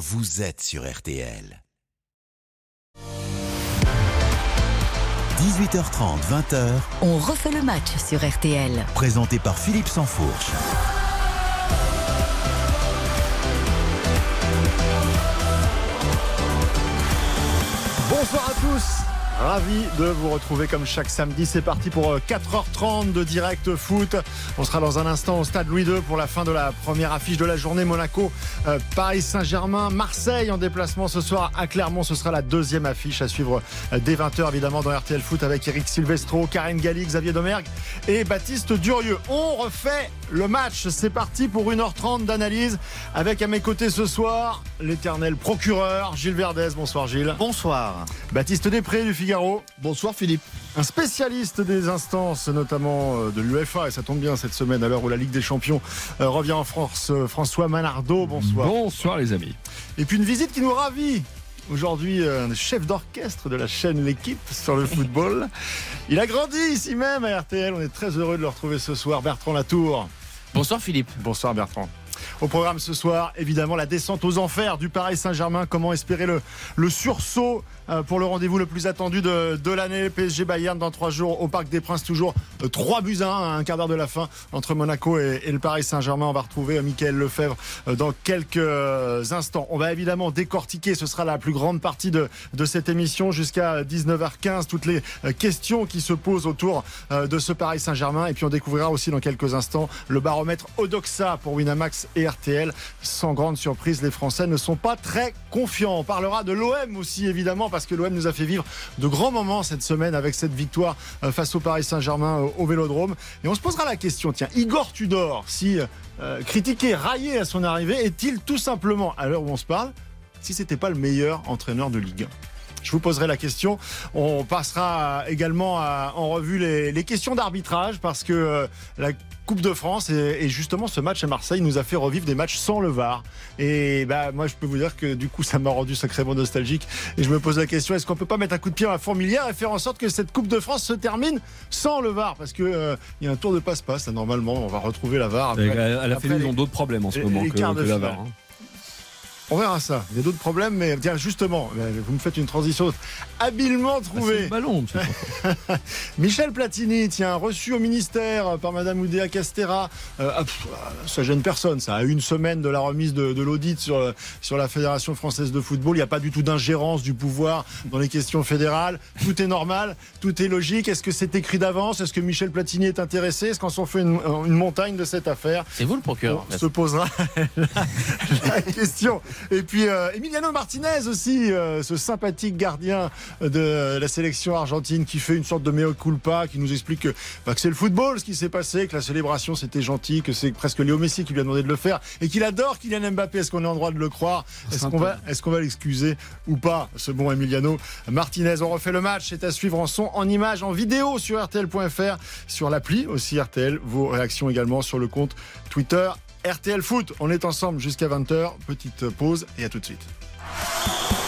vous êtes sur RTL. 18h30, 20h. On refait le match sur RTL. Présenté par Philippe Sansfourche. Bonsoir à tous Ravi de vous retrouver comme chaque samedi. C'est parti pour 4h30 euh, de direct foot. On sera dans un instant au stade Louis II pour la fin de la première affiche de la journée. Monaco, euh, Paris Saint-Germain, Marseille en déplacement ce soir à Clermont. Ce sera la deuxième affiche à suivre euh, dès 20h évidemment dans RTL Foot avec Eric Silvestro, Karine Galli, Xavier Domergue et Baptiste Durieux. On refait le match. C'est parti pour 1h30 d'analyse avec à mes côtés ce soir l'éternel procureur Gilles Verdez. Bonsoir Gilles. Bonsoir. Baptiste Després du Figaro Bonsoir Philippe. Un spécialiste des instances, notamment euh, de l'UEFA, et ça tombe bien cette semaine à l'heure où la Ligue des Champions euh, revient en France, euh, François Manardo, bonsoir. Bonsoir les amis. Et puis une visite qui nous ravit. Aujourd'hui, un chef d'orchestre de la chaîne L'équipe sur le football. Il a grandi ici même à RTL. On est très heureux de le retrouver ce soir. Bertrand Latour. Bonsoir Philippe. Bonsoir Bertrand. Au programme ce soir, évidemment, la descente aux enfers du Paris Saint-Germain. Comment espérer le, le sursaut pour le rendez-vous le plus attendu de, de l'année. PSG Bayern dans trois jours au Parc des Princes, toujours 3 euh, buts à 1, un quart d'heure de la fin entre Monaco et, le Paris Saint-Germain. On va retrouver euh, Michael Lefebvre dans quelques instants. On va évidemment décortiquer, ce sera la plus grande partie de, de cette émission jusqu'à 19h15, toutes les questions qui se posent autour de ce Paris Saint-Germain. Et puis on découvrira aussi dans quelques instants le baromètre Odoxa pour Winamax et RTL. Sans grande surprise, les Français ne sont pas très confiants. On parlera de l'OM aussi, évidemment, parce que l'OM nous a fait vivre de grands moments cette semaine avec cette victoire euh, face au Paris Saint-Germain au Vélodrome. Et on se posera la question, tiens, Igor Tudor, si euh, critiqué, raillé à son arrivée, est-il tout simplement, à l'heure où on se parle, si c'était pas le meilleur entraîneur de Ligue 1 je vous poserai la question. On passera également en revue les, questions d'arbitrage parce que euh, la Coupe de France et, justement ce match à Marseille nous a fait revivre des matchs sans le VAR. Et bah moi je peux vous dire que du coup ça m'a rendu sacrément nostalgique et je me pose la question est-ce qu'on peut pas mettre un coup de pied à la fourmilière et faire en sorte que cette Coupe de France se termine sans le VAR parce que euh, il y a un tour de passe-passe normalement on va retrouver la VAR. Après, à la ils ont d'autres problèmes en ce moment que, que la VAR. Hein. On verra ça. Il y a d'autres problèmes, mais tiens, justement, vous me faites une transition habilement trouvée. Bah, ballon, Michel Platini, tiens, reçu au ministère par Madame Oudéa Castera. Euh, ah, ça gêne personne, ça. À une semaine de la remise de, l'audit sur, sur la Fédération française de football, il n'y a pas du tout d'ingérence du pouvoir dans les questions fédérales. Tout est normal, tout est logique. Est-ce que c'est écrit d'avance? Est-ce que Michel Platini est intéressé? Est-ce qu'on s'en fait une, montagne de cette affaire? C'est vous le procureur. On se posera la question. Et puis euh, Emiliano Martinez aussi, euh, ce sympathique gardien de la sélection argentine qui fait une sorte de mea culpa, qui nous explique que, bah, que c'est le football ce qui s'est passé, que la célébration c'était gentil, que c'est presque Léo Messi qui lui a demandé de le faire et qu'il adore Kylian Mbappé. Est-ce qu'on est en droit de le croire? Est-ce qu'on va, est qu'on va l'excuser ou pas, ce bon Emiliano Martinez? On refait le match, c'est à suivre en son, en image, en vidéo sur RTL.fr, sur l'appli aussi RTL. Vos réactions également sur le compte Twitter RTL Foot. On est ensemble jusqu'à 20h. Petite pause et à tout de suite.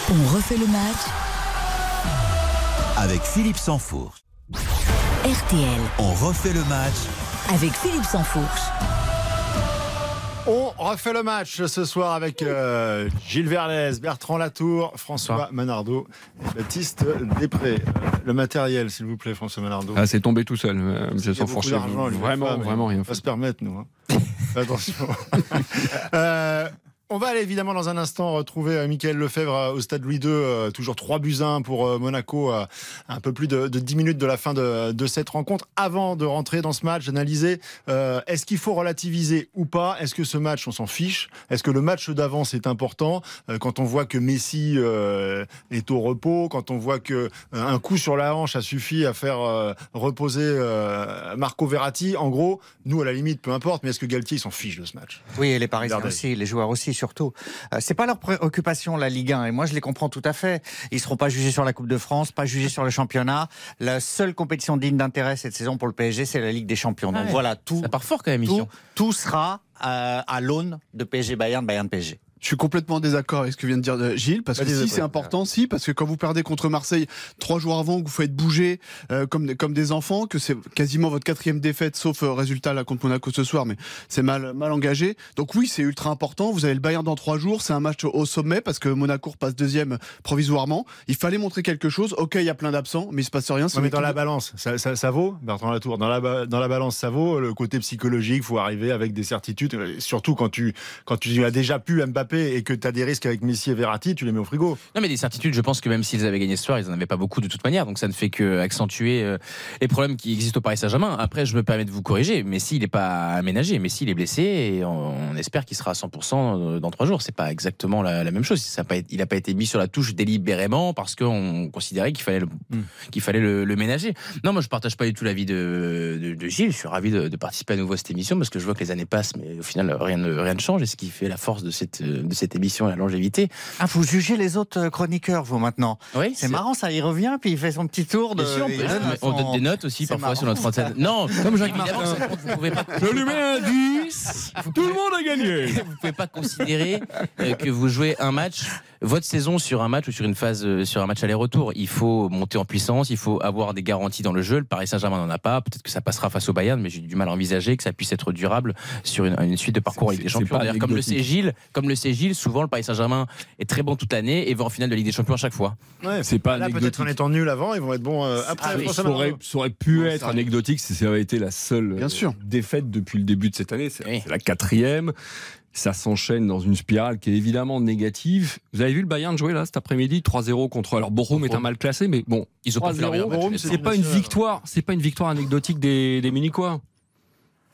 On refait le match avec Philippe Sansfourche. RTL. On refait le match avec Philippe Sansfourche. On refait le match ce soir avec euh, Gilles Verlès, Bertrand Latour, François Manardo et Baptiste Després. Le matériel, s'il vous plaît, François Manardo. Ah, c'est tombé tout seul, euh, monsieur Vraiment, vraiment rien. On va se permettre, nous. Hein. Attention. euh, on va aller évidemment dans un instant retrouver euh, Michael Lefebvre euh, au stade Louis II, euh, toujours 3 buts 1 pour Monaco, un peu plus de, 10 minutes de la fin de, cette rencontre. Avant de rentrer dans ce match, d'analyser, est-ce qu'il faut relativiser ou pas? Est-ce que ce match, on s'en fiche? Est-ce que le match d'avance est important? Quand on voit que Messi est au repos, quand on voit que un coup sur la hanche a suffi à faire reposer Marco Verratti, en gros, nous à la limite, peu importe, mais est-ce que Galtier s'en fiche de ce match? Oui, et les Parisiens aussi, les joueurs aussi surtout. Euh, c'est pas leur préoccupation la Ligue 1 et moi je les comprends tout à fait. Ils seront pas jugés sur la Coupe de France, pas jugés sur le championnat. La seule compétition digne d'intérêt cette saison pour le PSG, c'est la Ligue des Champions. Donc ah voilà, tout. Ça part fort quand même. Tout, tout sera euh, à l'aune de PSG Bayern, Bayern PSG. Je suis complètement en désaccord avec ce que vient de dire euh, Gilles, parce que si c'est important, si, parce que quand vous perdez contre Marseille trois jours avant, que vous faites bouger euh, comme, comme des enfants, que c'est quasiment votre quatrième défaite, sauf euh, résultat là contre Monaco ce soir, mais c'est mal, mal engagé. Donc oui, c'est ultra important. Vous avez le Bayern dans trois jours, c'est un match au sommet parce que Monaco repasse deuxième provisoirement. Il fallait montrer quelque chose. Ok, il y a plein d'absents, mais il se passe rien. mais dans la balance, ça, ça, ça, vaut, Bertrand Latour, dans la, dans la balance, ça vaut le côté psychologique. Il faut arriver avec des certitudes, surtout quand tu, quand tu as déjà pu Mbappé et que tu as des risques avec Messi et Verratti, tu les mets au frigo. Non, mais des certitudes, je pense que même s'ils avaient gagné ce soir, ils n'en avaient pas beaucoup de toute manière. Donc ça ne fait que accentuer euh, les problèmes qui existent au Paris Saint-Germain. Après, je me permets de vous corriger. Messi, il n'est pas aménagé. Messi, il est blessé et on, espère qu'il sera à 100% euh, dans trois jours. C'est pas exactement la, même chose. Ça pas, il n'a pas été mis sur la touche délibérément parce qu'on considérait qu'il fallait, le, hmm. qu'il fallait le, ménager. Non, moi, je partage pas du tout l'avis de, de, Gilles. Je suis ravi de, participer à nouveau à cette émission parce que je vois que les années passent, mais au final, rien ne, rien ne change. Et ce qui fait la force de cette, de cette émission et la longévité. Ah, vous jugez les autres euh, chroniqueurs, vous, maintenant Oui. C'est marrant, ça, il revient, puis il fait son petit tour de. on, donne, des notes aussi parfois sur notre antenne. Non, comme Jacques vous pouvez pas. Je lui mets un 10 Tout le monde a gagné Vous pouvez pas considérer euh, que vous jouez un match votre saison sur un match ou sur une phase euh, sur un match aller-retour. Il faut monter en puissance, il faut avoir des garanties dans le jeu. Le Paris Saint-Germain n'en a pas. Peut-être que ça passera face au Bayern, mais j'ai du mal à envisager que ça puisse être durable sur une, suite de parcours avec des champions. Comme le sait Gilles, comme le sait Gilles, souvent le Paris Saint-Germain est très bon toute l'année et va en finale de Ligue des Champions à chaque fois. Ouais, c'est pas là peut-être en étant nul avant, ils vont être bons euh, après. Ah ça, aurait, pu être anecdotique si ça avait été la seule Bien sûr. défaite depuis le début de cette année. C'est la quatrième ça s'enchaîne dans une spirale qui est évidemment négative. Vous avez vu le Bayern jouer là cet après-midi 3-0 contre alors Bochum est un mal classé mais bon, ils ont pas fait C'est pas une victoire, c'est pas une victoire anecdotique des, des Munichois.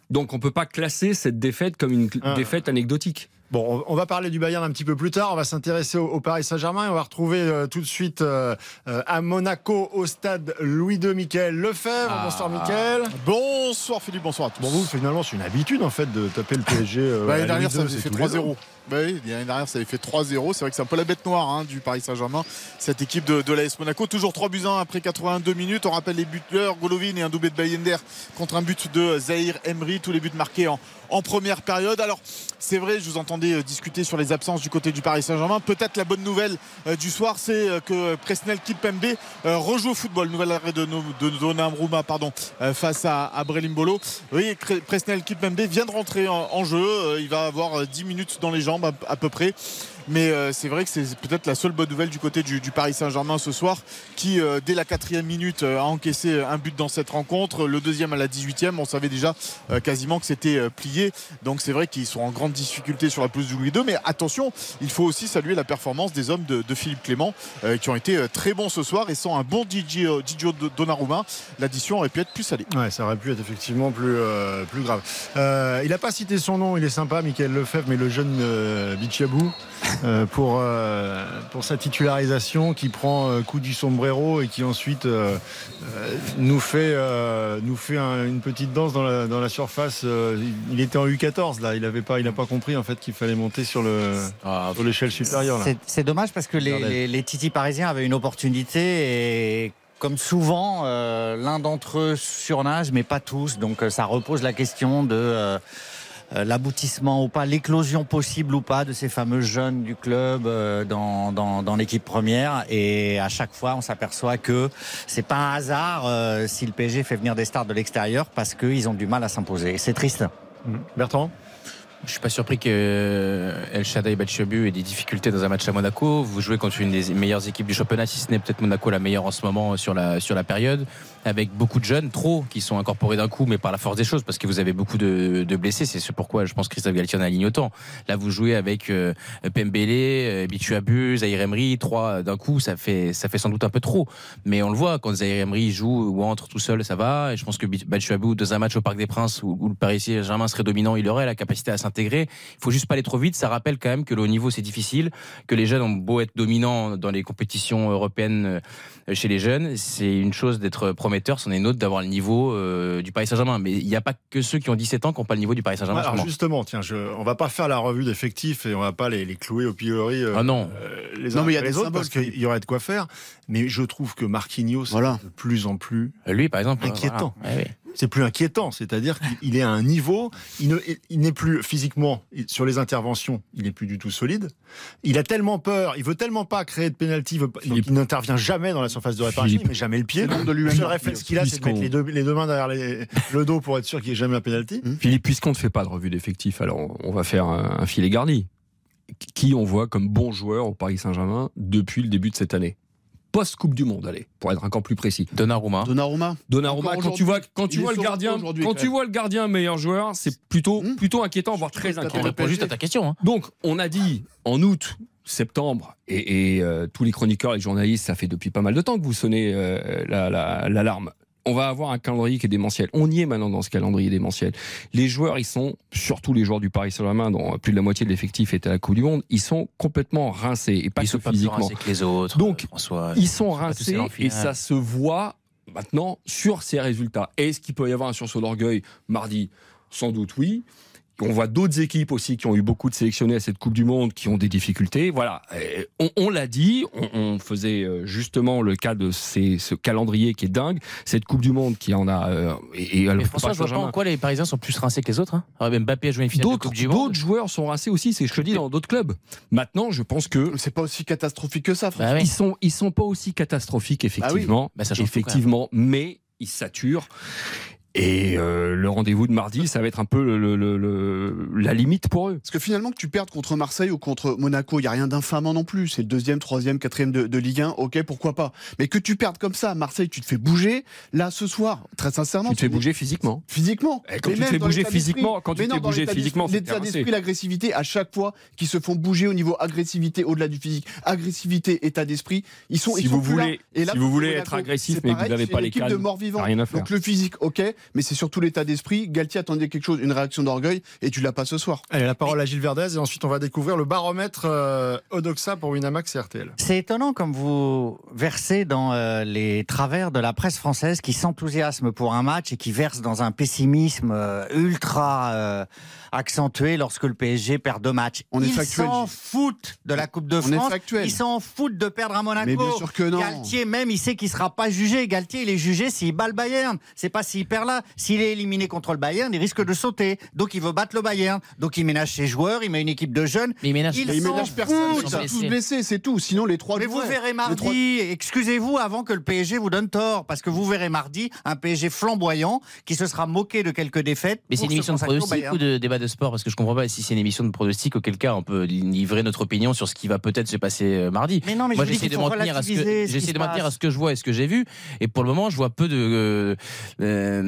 Donc on peut pas classer cette défaite comme une ah. défaite anecdotique. Bon, on va parler du Bayern un petit peu plus tard. On va s'intéresser au, Paris Saint-Germain. On va retrouver euh, tout de suite euh, euh, à Monaco, au stade Louis II, Michael Lefebvre. Ah. Bonsoir, Michael. Bonsoir, Philippe. Bonsoir à tous. Bon, vous, finalement, c'est une habitude, en fait, de taper le PSG. Bah, l'année dernière, ça fait 3-0. Bah oui, l'année dernière, ça avait fait 3-0. C'est vrai que c'est un peu la bête noire hein, du Paris Saint-Germain, cette équipe de, de l'AS Monaco. Toujours 3 buts 1 après 82 minutes. On rappelle les buteurs Golovin et un doublé de Bayender contre un but de Zahir Emery. Tous les buts marqués en, en première période. Alors, c'est vrai, je vous entendais euh, discuter sur les absences du côté du Paris Saint-Germain. Peut-être la bonne nouvelle euh, du soir, c'est euh, que Presnel Kipembe rejoue au football. Nouvel arrêt de, de Donnarumma pardon, face à, à Brelimbolo. Oui, Presnel Kipembe vient de rentrer en, jeu. Il va avoir 10 minutes dans les jambes à peu près. Mais euh, c'est vrai que c'est peut-être la seule bonne nouvelle du côté du, Paris Saint-Germain ce soir, qui euh, dès la quatrième minute euh, a encaissé un but dans cette rencontre. Le deuxième à la 18e, on savait déjà quasiment que c'était plié. Donc c'est vrai qu'ils sont en grande difficulté sur la pelouse du Louis II. Mais attention, il faut aussi saluer la performance des hommes de, Philippe Clément, qui ont été très bons ce soir. Et sans un bon DJ, Donnarumma, l'addition aurait pu être plus salée. Ouais, ça aurait pu être effectivement plus, plus grave. il n'a pas cité son nom, il est sympa, Michael Lefebvre, mais le jeune Bichabou. Euh, pour, euh, pour sa titularisation qui prend euh, coup du sombrero et qui ensuite nous fait, nous fait une petite danse dans la, dans la surface. il était en U14 là, il n'a pas, il pas compris en fait qu'il fallait monter sur le ah, sur l'échelle supérieure. C'est dommage parce que les, les, les titis parisiens avaient une opportunité et comme souvent, l'un d'entre eux surnage, mais pas tous. Donc ça repose la question de euh, l'aboutissement ou pas, l'éclosion possible ou pas de ces fameux jeunes du club euh, dans, dans, l'équipe première. Et à chaque fois, on s'aperçoit que c'est pas un hasard euh, si le PSG fait venir des stars de l'extérieur parce qu'ils ont du mal à s'imposer. C'est triste. Bertrand? Je suis pas surpris que El Shaddai Batshuabu ait des difficultés dans un match à Monaco. Vous jouez contre une des meilleures équipes du championnat, si ce n'est peut-être Monaco la meilleure en ce moment sur la, sur la période avec beaucoup de jeunes, trop, qui sont incorporés d'un coup, mais par la force des choses, parce que vous avez beaucoup de, blessés. C'est ce pourquoi je pense que Christophe Galtier en aligne autant. Là, vous jouez avec euh, Pembele, euh, Bichuabu, Zahir Emery, trois d'un coup, ça fait, ça fait sans doute un peu trop. Mais on le voit, quand Zahir Emery joue ou entre tout seul, ça va. Et je pense que Bichuabu, dans un match au Parc des Princes, où, le Paris Saint-Germain serait dominant, il aurait la capacité à s'intégrer. Il faut juste pas aller trop vite. Ça rappelle quand même que le haut niveau, c'est difficile, que les jeunes ont beau être dominants dans les compétitions européennes euh, chez les jeunes, c'est une chose d'être prometteur, c'en est une autre d'avoir le niveau euh, du Paris Saint-Germain. Mais il n'y a pas que ceux qui ont 17 ans qui n'ont pas le niveau du Paris Saint-Germain. alors justement, tiens, je, on va pas faire la revue d'effectifs et on va pas les, les clouer au pilori euh, ah non. les uns non, mais il y a les autres parce qu'il y aurait de quoi faire. Mais je trouve que Marquinhos voilà. de plus en plus lui par exemple inquiétant. C'est plus inquiétant. C'est-à-dire qu'il est à un niveau, il, n'est plus physiquement sur les interventions, il n'est plus du tout solide. Il a tellement peur, il veut tellement pas créer de pénalty, donc il n'intervient jamais dans la surface de réparation, il met jamais le pied. Le, le seul réflexe qu'il a, c'est de mettre les deux, les deux mains derrière le dos pour être sûr qu'il n'y ait jamais un pénalty. Mmh. Philippe, puisqu'on ne fait pas de revue d'effectifs, alors on va faire un, un filet garni. Qui on voit comme bon joueur au Paris Saint-Germain depuis le début de cette année? post-Coupe du Monde, allez, pour être encore plus précis. Donnarumma. Donnarumma. Donnarumma, quand tu vois, quand tu vois le gardien, quand tu vois le gardien meilleur joueur, c'est plutôt, hmm. plutôt inquiétant, voire très inquiétant. réponds juste à ta question. Hein. Donc, on a dit en août, septembre, et, euh, tous les chroniqueurs, les journalistes, ça fait depuis pas mal de temps que vous sonnez euh, l'alarme on va avoir un calendrier qui est démentiel. On y est maintenant dans ce calendrier démentiel. Les joueurs, ils sont, surtout les joueurs du Paris Saint-Germain, dont plus de la moitié de l'effectif est à la Coupe du Monde, ils sont complètement rincés et pas ils que sont physiquement. que les autres. Donc, ils sont rincés et ça se voit maintenant sur ces résultats. Est-ce qu'il peut y avoir un sursaut d'orgueil? Mardi Sans doute oui. On voit d'autres équipes aussi qui ont eu beaucoup de sélectionnés à cette Coupe du Monde qui ont des difficultés. Voilà, on, l'a dit, on, faisait euh, justement le cas de ce calendrier qui est dingue, cette Coupe du Monde qui en a. Euh, et, et François, je vois pas en quoi les Parisiens sont plus rincés que les autres. Hein ah, Mbappé a joué une finale de Coupe du Monde. D'autres joueurs sont rincés aussi, c'est ce que je dis dans d'autres clubs. Maintenant, je pense que c'est pas aussi catastrophique que ça. Bah Ils sont ils sont pas aussi catastrophiques effectivement, bah bah, effectivement, mais ils saturent. Et euh, le rendez-vous de mardi, ça va être un peu le, la limite pour eux. Parce que finalement, que tu perdes contre Marseille ou contre Monaco, il n'y a rien d'infamant non plus. C'est le deuxième, troisième, quatrième de, Ligue 1, ok, pourquoi pas. Mais que tu perdes comme ça à Marseille, tu te fais bouger. Là, ce soir, très sincèrement. Tu te fais bouger physiquement. Physiquement. Et quand tu te fais bouger physiquement, quand tu te fais bouger physiquement, l'état d'esprit, l'agressivité, à chaque fois qu'ils se font bouger au niveau agressivité au-delà du physique, agressivité, état d'esprit, ils sont. Si ils vous voulez, Et là, si vous voulez être agressif, mais vous n'avez pas les de mort vivant. Rien à faire. Donc le physique, ok, mais c'est surtout l'état d'esprit. Galtier attendait quelque chose, une réaction d'orgueil, et tu l'as pas ce soir. Allez, la parole à Gilles Verdez, et ensuite on va découvrir le baromètre euh, Odoxa pour Winamax et RTL. C'est étonnant comme vous versez dans euh, les travers de la presse française qui s'enthousiasme pour un match et qui verse dans un pessimisme euh, ultra accentué lorsque le PSG perd deux matchs. On Ils s'en foutent de la Coupe de France. Ils s'en foutent de perdre à Monaco. Mais bien sûr que non. Galtier même, il sait qu'il sera pas jugé. Galtier, il est jugé s'il bat le Bayern. C'est pas s'il perd là. S'il est éliminé contre le Bayern, il risque de sauter. Donc il veut battre le Bayern. Donc il ménage ses joueurs, il met une équipe de jeunes. Mais il ménage, il ménage personne. Ils sont tous blessés, c'est tout. Sinon les trois. Mais vous verrez mardi. Excusez-vous avant que le PSG vous donne tort, parce que vous verrez mardi un PSG flamboyant qui se sera moqué de quelques défaites. Mais c'est une émission de pronostic ou de débat de sport Parce que je comprends pas si c'est une émission de pronostic, auquel cas on peut livrer notre opinion sur ce qui va peut-être se passer euh, mardi. Mais non, mais Moi j'essaie de m'en tenir à ce que j'essaie de à ce que je vois et ce que j'ai vu. Et pour le moment, je vois peu de euh, euh,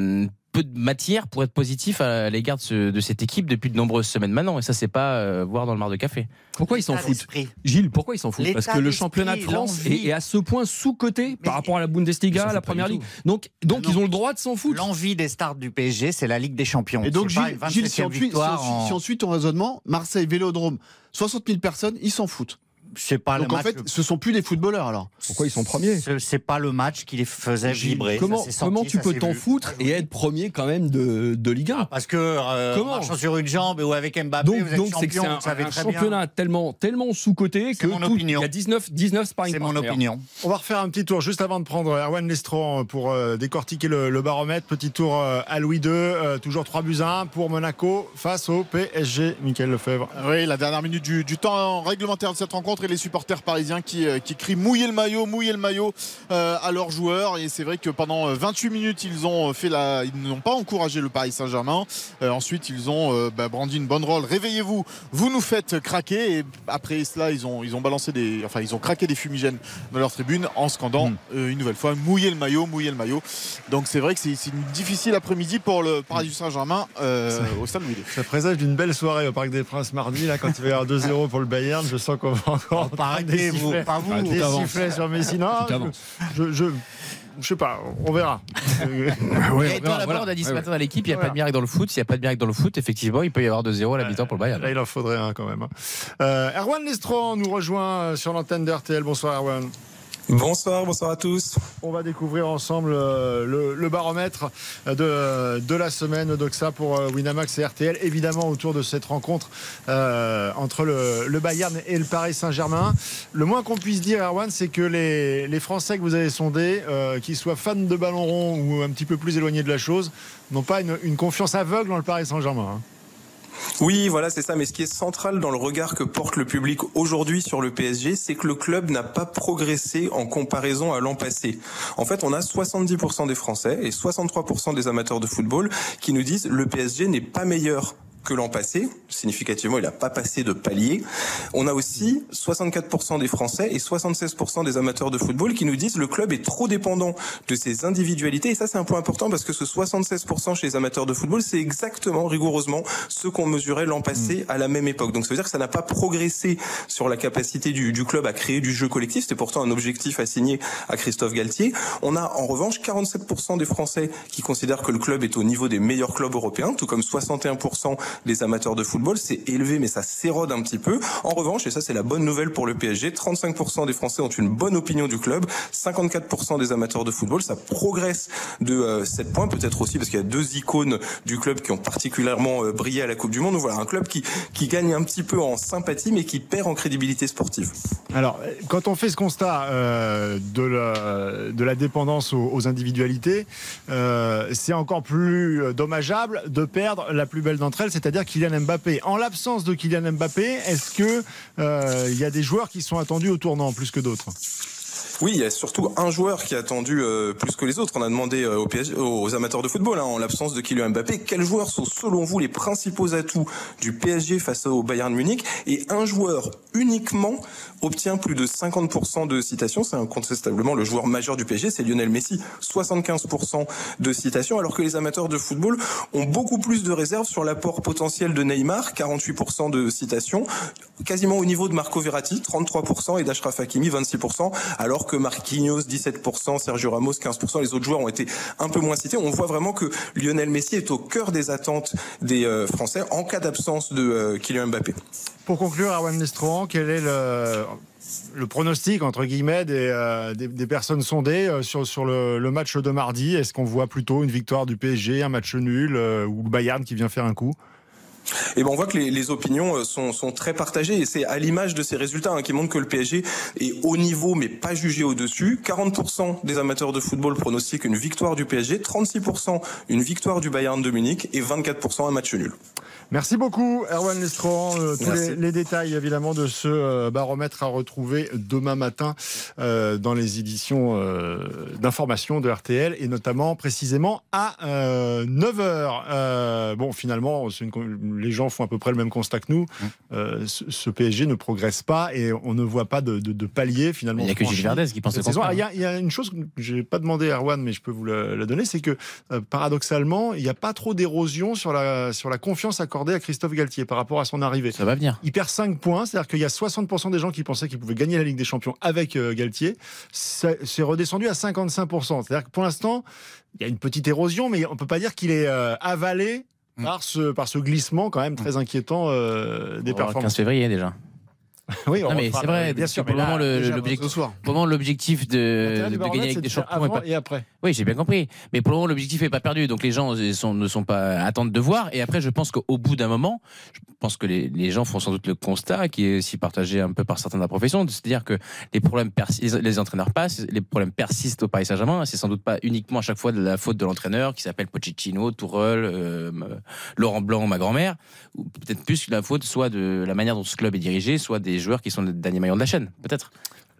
peu de matière pour être positif à l'égard de, cette équipe depuis de nombreuses semaines maintenant. Et ça, c'est pas euh, voir dans le mar de café. Pourquoi ils s'en foutent Gilles, pourquoi ils s'en foutent Parce que le championnat de France est, à ce point sous-coté par rapport à la Bundesliga, à la Première Ligue. Donc, donc ils ont le droit de s'en foutre. L'envie des stars du PSG, c'est la Ligue des Champions. Et donc, Gilles, si, on suit, ton raisonnement, Marseille, Vélodrome, 60 000 personnes, ils s'en foutent c'est pas Donc le en fait, ce sont plus des footballeurs alors. Pourquoi ils sont premiers C'est pas le match qui les faisait vibrer. Comment, comment tu peux t'en foutre et être premier quand même de, de Ligue 1 ah, Parce que euh, comment marchant sur une jambe ou avec Mbappé, donc, vous êtes donc c'est un, un championnat tellement tellement sous coté que mon opinion. il y a 19 19 sparring C'est mon opinion. On va refaire un petit tour juste avant de prendre Erwan Lestron pour euh, décortiquer le, baromètre. Petit tour euh, à Louis II, toujours 3 buts 1 pour Monaco face au PSG. Michael Lefebvre. Oui, la dernière minute du, du temps réglementaire de cette rencontre les supporters parisiens qui, euh, qui crient mouiller le maillot, mouiller le maillot euh, à leurs joueurs. Et c'est vrai que pendant 28 euh, minutes, ils ont fait la, ils n'ont pas encouragé le Paris Saint-Germain. ensuite, ils ont bah, brandi une bonne rôle. Réveillez-vous, vous nous faites craquer. Et après cela, ils ont, ils ont balancé des, enfin, ils ont craqué des fumigènes dans leur tribune en scandant hmm. une nouvelle fois mouiller le maillot, mouiller le maillot. Donc c'est vrai que c'est une difficile après-midi pour le Paris Saint-Germain au stade Louis Ça présage d'une belle soirée au Parc des Princes mardi là quand il va y avoir 2-0 pour le Bayern. Je sens qu'on va encore. Des vous, pas vous. Des sifflets sur Messi. Non, je, je, je sais pas, on verra. ouais, et on a dit ce matin dans l'équipe, il n'y a pas de miracle dans le foot. S'il n'y a pas de miracle dans le foot, effectivement, il peut y avoir 2-0 à l'habitant pour le Bayern. Là, il en faudrait un quand même. Hein. Euh, Erwan Lestron nous rejoint sur l'antenne d'RTL. Bonsoir Erwan. Bonsoir, bonsoir à tous. On va découvrir ensemble euh, le, baromètre de, la semaine d'Oxa pour euh, Winamax et RTL. Évidemment, autour de cette rencontre euh, entre le, Bayern et le Paris Saint-Germain. Le moins qu'on puisse dire, Erwan, c'est que les, Français que vous avez sondés, qu'ils soient fans de ballon rond ou un petit peu plus éloignés de la chose, n'ont pas une, une, confiance aveugle dans le Paris Saint-Germain. Hein. Oui, voilà, c'est ça. Mais ce qui est central dans le regard que porte le public aujourd'hui sur le PSG, c'est que le club n'a pas progressé en comparaison à l'an passé. En fait, on a 70% des Français et 63% des amateurs de football qui nous disent le PSG n'est pas meilleur que l'an passé. Significativement, il n'a pas passé de palier. On a aussi 64% des Français et 76% des amateurs de football qui nous disent le club est trop dépendant de ses individualités. Et ça, c'est un point important parce que ce 76% chez les amateurs de football, c'est exactement, rigoureusement, ce qu'on mesurait l'an passé à la même époque. Donc ça veut dire que ça n'a pas progressé sur la capacité du, du club à créer du jeu collectif. C'était pourtant un objectif assigné à Christophe Galtier. On a en revanche 47% des Français qui considèrent que le club est au niveau des meilleurs clubs européens, tout comme 61% les amateurs de football. C'est élevé, mais ça s'érode un petit peu. En revanche, et ça c'est la bonne nouvelle pour le PSG, 35% des Français ont une bonne opinion du club, 54% des amateurs de football. Ça progresse de 7 euh, points, peut-être aussi parce qu'il y a deux icônes du club qui ont particulièrement euh, brillé à la Coupe du Monde. voilà, un club qui, gagne un petit peu en sympathie, mais qui perd en crédibilité sportive. Alors, quand on fait ce constat euh, de, la, dépendance aux, individualités, c'est encore plus dommageable de perdre la plus belle d'entre elles, c'est-à-dire Kylian Mbappé. En l'absence de Kylian Mbappé, est-ce que euh, y a des joueurs qui sont attendus au tournant plus que d'autres? Oui, il y a surtout un joueur qui a attendu euh, plus que les autres. On a demandé euh, aux, amateurs de football, hein, en l'absence de Kylian Mbappé, quels joueurs sont selon vous les principaux atouts du PSG face au Bayern Munich? Et un joueur uniquement obtient plus de 50% de citations. C'est incontestablement le joueur majeur du PSG, c'est Lionel Messi, 75% de citations, alors que les amateurs de football ont beaucoup plus de réserves sur l'apport potentiel de Neymar, 48% de citations, quasiment au niveau de Marco Verratti, 33%, et d'Ashraf Hakimi, 26%, alors que que Marquinhos 17%, Sergio Ramos 15%, les autres joueurs ont été un peu moins cités. On voit vraiment que Lionel Messi est au cœur des attentes des euh, Français en cas d'absence de euh, Kylian Mbappé. Pour conclure, Arwan Nestrohan, quel est le, pronostic entre guillemets des, euh, personnes sondées sur, sur le, le, match de mardi? Est-ce qu'on voit plutôt une victoire du PSG, un match nul ou le Bayern qui vient faire un coup? Et ben on voit que les, opinions euh, sont, sont, très partagées et c'est à l'image de ces résultats hein, qui montrent que le PSG est au niveau mais pas jugé au-dessus. 40% des amateurs de football pronostiquent une victoire du PSG, 36% une victoire du Bayern de Munich et 24% un match nul. Merci beaucoup, Erwan Lestron. Euh, tous les, détails, évidemment, de ce euh, baromètre à retrouver demain matin euh, dans les éditions d'information de RTL et notamment précisément à 9h. bon, finalement, les gens font à peu près le même constat que nous. Mmh. Ce, PSG ne progresse pas et on ne voit pas de, palier finalement. Il n'y a que Gilles Verdez qui pense ça. Il y, a une chose que je n'ai pas demandé à Erwan, mais je peux vous la, donner, c'est que paradoxalement, il n'y a pas trop d'érosion sur la, sur la confiance accordée à Christophe Galtier par rapport à son arrivée. Ça va venir. Il perd 5 points, c'est-à-dire qu'il y a 60% des gens qui pensaient qu'il pouvait gagner la Ligue des Champions avec euh, Galtier. C'est redescendu à 55%. C'est-à-dire que pour l'instant, il y a une petite érosion, mais on ne peut pas dire qu'il est euh, avalé mm. par ce, par ce glissement quand même très inquiétant euh, des performances. 15 février déjà. Oui, mais c'est vrai. Bien sûr. Pour le moment, l'objectif de, de gagner avec des champions pas... et après. Oui, j'ai bien compris. Mais pour le moment, l'objectif n'est pas perdu. Donc les gens sont, ne sont pas attendent de voir. Et après, je pense qu'au bout d'un moment, je pense que les, les, gens font sans doute le constat, qui est aussi partagé un peu par certains de la profession, c'est-à-dire que les problèmes persistent, les entraîneurs passent, les problèmes persistent au Paris Saint-Germain. C'est sans doute pas uniquement à chaque fois de la faute de l'entraîneur qui s'appelle Pochettino, Tourelle, euh, Laurent Blanc, ma grand-mère, ou peut-être plus la faute soit de la manière dont ce club est dirigé, soit des joueurs qui sont les derniers maillons de la chaîne, peut-être.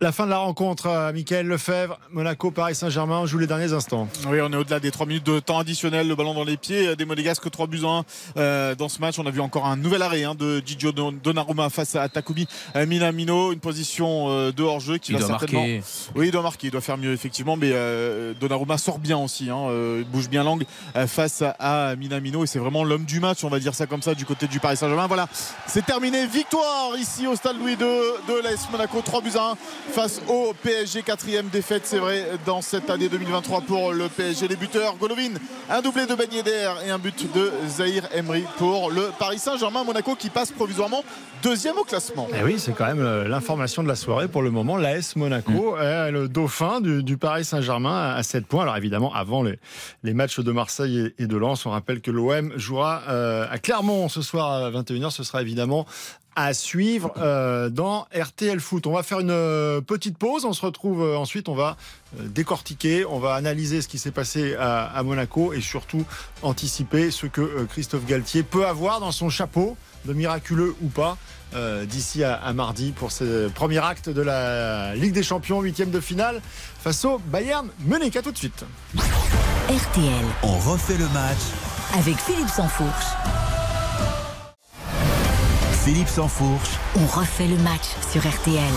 La fin de la rencontre, euh, Michael Lefebvre, Monaco, Paris Saint-Germain, on joue les derniers instants. Oui, on est au-delà des 3 minutes de temps additionnel, le ballon dans les pieds euh, des Monégasques, 3 buts 1 euh, dans ce match. On a vu encore un nouvel arrêt hein, de Gigio Donnarumma face à Takumi Minamino, une position de hors-jeu qui il va certainement. Marquer. Oui, il doit marquer, il doit faire mieux effectivement, mais Donnarumma sort bien aussi, hein, bouge bien l'angle face à Minamino et c'est vraiment l'homme du match, on va dire ça comme ça, du côté du Paris Saint-Germain. Voilà, c'est terminé, victoire ici au stade Louis II de l'AS Monaco, 3 buts 1 face au PSG. Quatrième défaite, c'est vrai, dans cette année 2023 pour le PSG. Les buteurs, Golovin, un doublé de Bagné d'air et un but de Zahir Emery pour le Paris Saint-Germain. Monaco qui passe provisoirement deuxième au classement. Et eh oui, c'est quand même euh, l'information de la soirée pour le moment. L'AS Monaco mm. est le dauphin du, Paris Saint-Germain à 7 points. Alors évidemment, avant les, les, matchs de Marseille et de Lens, on rappelle que l'OM jouera euh, à Clermont ce soir à 21h. Ce sera évidemment à suivre euh, dans RTL Foot. On va faire une euh, petite pause. On se retrouve euh, ensuite. On va décortiquer, on va analyser ce qui s'est passé à, Monaco et surtout anticiper ce que Christophe Galtier peut avoir dans son chapeau, de miraculeux ou pas, d'ici à, mardi pour ce premier acte de la Ligue des Champions, huitième de finale face au Bayern Munich. À tout de suite. RTL. On refait le match avec Philippe Sansfourche. Philippe Sansfourche. On refait le match sur RTL.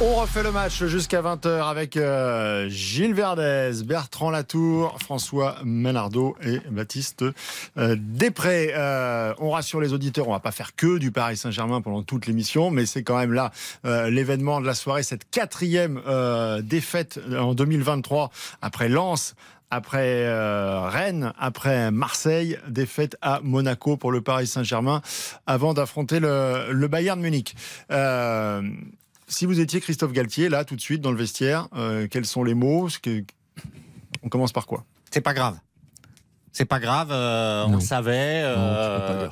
On refait le match jusqu'à 20h avec euh, Gilles Verdez, Bertrand Latour, François Menardo et Baptiste euh, Després. Euh, on rassure les auditeurs, on va pas faire que du Paris Saint-Germain pendant toute l'émission, mais c'est quand même là l'événement de la soirée, cette quatrième défaite en 2023 après Lens, après euh, Rennes, après Marseille, défaite à Monaco pour le Paris Saint-Germain avant d'affronter le, Bayern Munich. Euh, si vous étiez Christophe Galtier, là, tout de suite, dans le vestiaire, euh, quels sont les mots? On commence par quoi? C'est pas grave. C'est pas grave, on savait.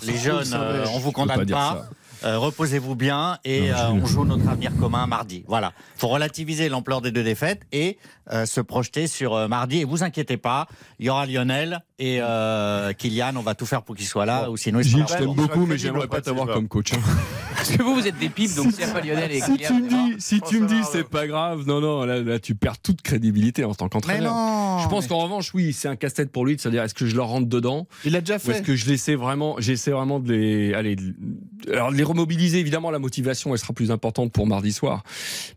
les jeunes, on vous condamne pas. Euh, reposez-vous bien et euh, on joue notre avenir commun mardi. Voilà. Il faut relativiser l'ampleur des deux défaites et euh, se projeter sur mardi. Et vous inquiétez pas, il y aura Lionel et Kylian. On va tout faire pour qu'il soit là. Ou sinon, Gilles, je t'aime beaucoup, mais j'aimerais pas t'avoir comme coach. Hein. Parce que vous, vous êtes des pipes, donc s'il n'y a pas Lionel et si Tu me dis, si tu me dis, c'est pas grave, non, non, là, tu perds toute crédibilité en tant qu'entraîneur. Je pense qu'en revanche, oui, c'est un casse-tête pour lui de se dire est-ce que je leur rentre dedans Il l'a déjà fait. est-ce que je laissais vraiment, j'essaie vraiment de les, allez, alors de les remobiliser. Évidemment, la motivation, elle sera plus importante pour mardi soir.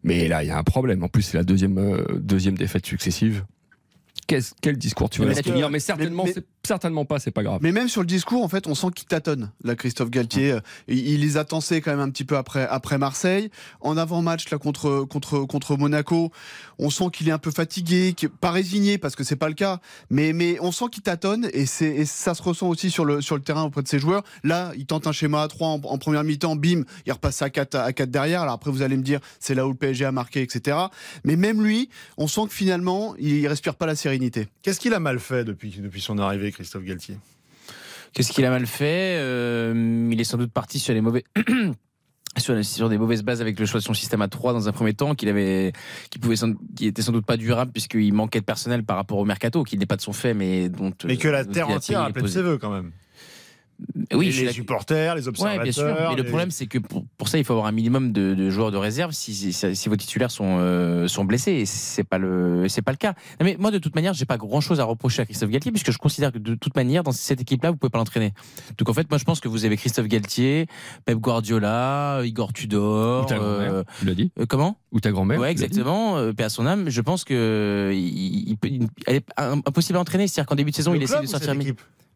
Mais là, il y a un problème. En plus, c'est la deuxième, euh, deuxième défaite successive. Quel discours tu vas tenir Mais certainement, c'est certainement pas, c'est pas grave. Mais même sur le discours, en fait, on sent qu'il tâtonne, là, Christophe Galtier. Il, les a tensés quand même un petit peu après, après Marseille. En avant-match, là, contre, contre, contre Monaco, on sent qu'il est un peu fatigué, pas résigné, parce que c'est pas le cas, mais, mais on sent qu'il tâtonne, et, et ça se ressent aussi sur le, sur le terrain auprès de ses joueurs. Là, il tente un schéma à 3 en, première mi-temps, bim, il repasse à 4, à 4 derrière. Alors après, vous allez me dire, c'est là où le PSG a marqué, etc. Mais même lui, on sent que finalement, il respire pas la sérénité. Qu'est-ce qu'il a mal fait depuis, depuis son arrivée Christophe Galtier? Qu'est-ce qu'il a mal fait? Euh, Il est sans doute parti sur les mauvais. Sur, des mauvaises bases avec le choix de son système à 3 dans un premier temps, qu'il avait, qui pouvait, qui était sans doute pas durable puisqu'il manquait de personnel par rapport au mercato, qui n'est pas de son fait, mais dont. Mais que la terre entière a appelé de ses voeux quand même. Oui, les supporters, les observateurs. bien sûr. Mais le problème, c'est que pour, ça, il faut avoir un minimum de, joueurs de réserve si, si, vos titulaires sont, euh, sont blessés. Et c'est pas le, c'est pas le cas. mais moi, de toute manière, j'ai pas grand chose à reprocher à Christophe Galtier puisque je considère que de toute manière, dans cette équipe-là, vous pouvez pas l'entraîner. Donc en fait, moi, je pense que vous avez Christophe Galtier, Pep Guardiola, Igor Tudor. Ou ta euh, tu l'as dit euh, Comment Ou ta grand-mère. Ouais, exactement. Paix à son âme. Je pense que il, elle est impossible à entraîner. C'est-à-dire qu'en début de saison, il essaie de sortir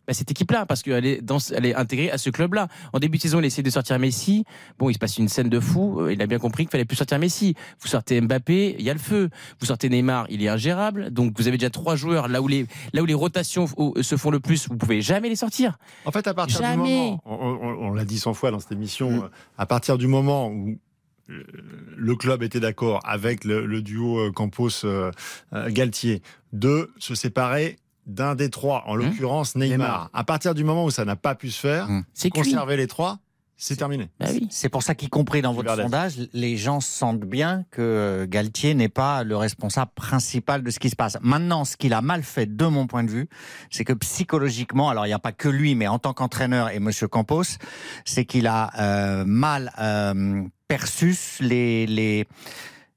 bah, cette équipe-là, parce qu'elle est, dans, elle est intégrée à ce club-là. En début de saison, il essaie de sortir Messi. Bon, il se passe une scène de fou. Euh, il a bien compris qu'il fallait plus sortir Messi. Vous sortez Mbappé, il y a le feu. Vous sortez Neymar, il est ingérable. Donc vous avez déjà trois joueurs là où les, là où les rotations se font le plus, vous pouvez jamais les sortir. En fait, à partir du moment, on, l'a dit 100 fois dans cette émission, mm. à partir du moment où euh, le club était d'accord avec le, duo euh, Campos-Galtier de se séparer d'un des trois, en mmh. l'occurrence Neymar. À partir du moment où ça n'a pas pu se faire, mmh. conserver les trois, c'est terminé. Bah c'est pour ça qu'y compris dans votre sondage, les gens sentent bien que Galtier n'est pas le responsable principal de ce qui se passe. Maintenant, ce qu'il a mal fait, de mon point de vue, c'est que psychologiquement, alors il n'y a pas que lui, mais en tant qu'entraîneur et Monsieur Campos, c'est qu'il a euh, mal euh, perçu les, les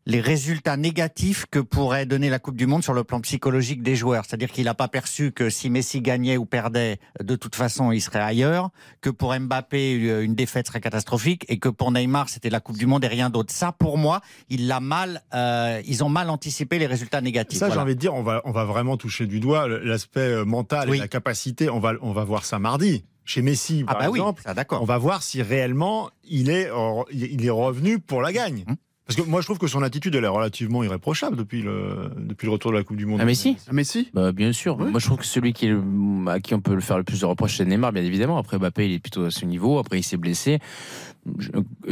les résultats négatifs que pourrait donner la Coupe du Monde sur le plan psychologique des joueurs. C'est-à-dire qu'il n'a pas perçu que si Messi gagnait ou perdait, de toute façon, il serait ailleurs, que pour Mbappé, euh, une défaite serait catastrophique, et que pour Neymar, c'était la Coupe du Monde et rien d'autre. Ça, pour moi, il l'a mal, euh, ils ont mal anticipé les résultats négatifs. Ça, j'ai envie de dire, on va, on va vraiment toucher du doigt l'aspect euh, mental et la capacité. On va, on va voir ça mardi chez Messi, ah par ah bah exemple, on va voir si réellement il est, il est revenu pour la gagne. Parce que moi, je trouve que son attitude, elle est relativement irréprochable depuis le, depuis le retour de la Coupe du Monde. Ah, Messi? Ah, Messi? Bah, Bien sûr. Moi, je trouve que celui qui est le- à qui on peut le faire le plus de reproches, c'est Neymar, bien évidemment. Après, Mbappé, il est plutôt à ce niveau. Après, il s'est blessé. Je,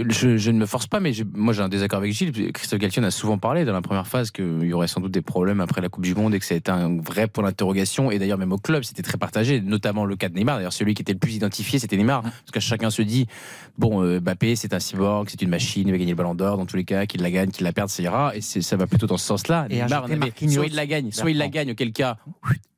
je- je ne me force pas, mais moi, j'ai un désaccord avec Gilles. Christophe Galtier a souvent parlé dans la première phase qu'il y aurait sans doute des problèmes après la Coupe du Monde et que c'était un vrai point d'interrogation. Et d'ailleurs, même au club, c'était très partagé, notamment le cas de Neymar. D'ailleurs, celui qui était le plus identifié, c'était Neymar. Parce que chacun se dit, bon, euh, Mbappé, c'est un cyborg, c'est une machine, il va gagner le ballon d'or dans tous les cas, qu'il la gagne, qu'il la perde, ça ira. Et ça va plutôt dans ce sens-là. Et Neymar, soit il la gagne, soit il la gagne, auquel cas,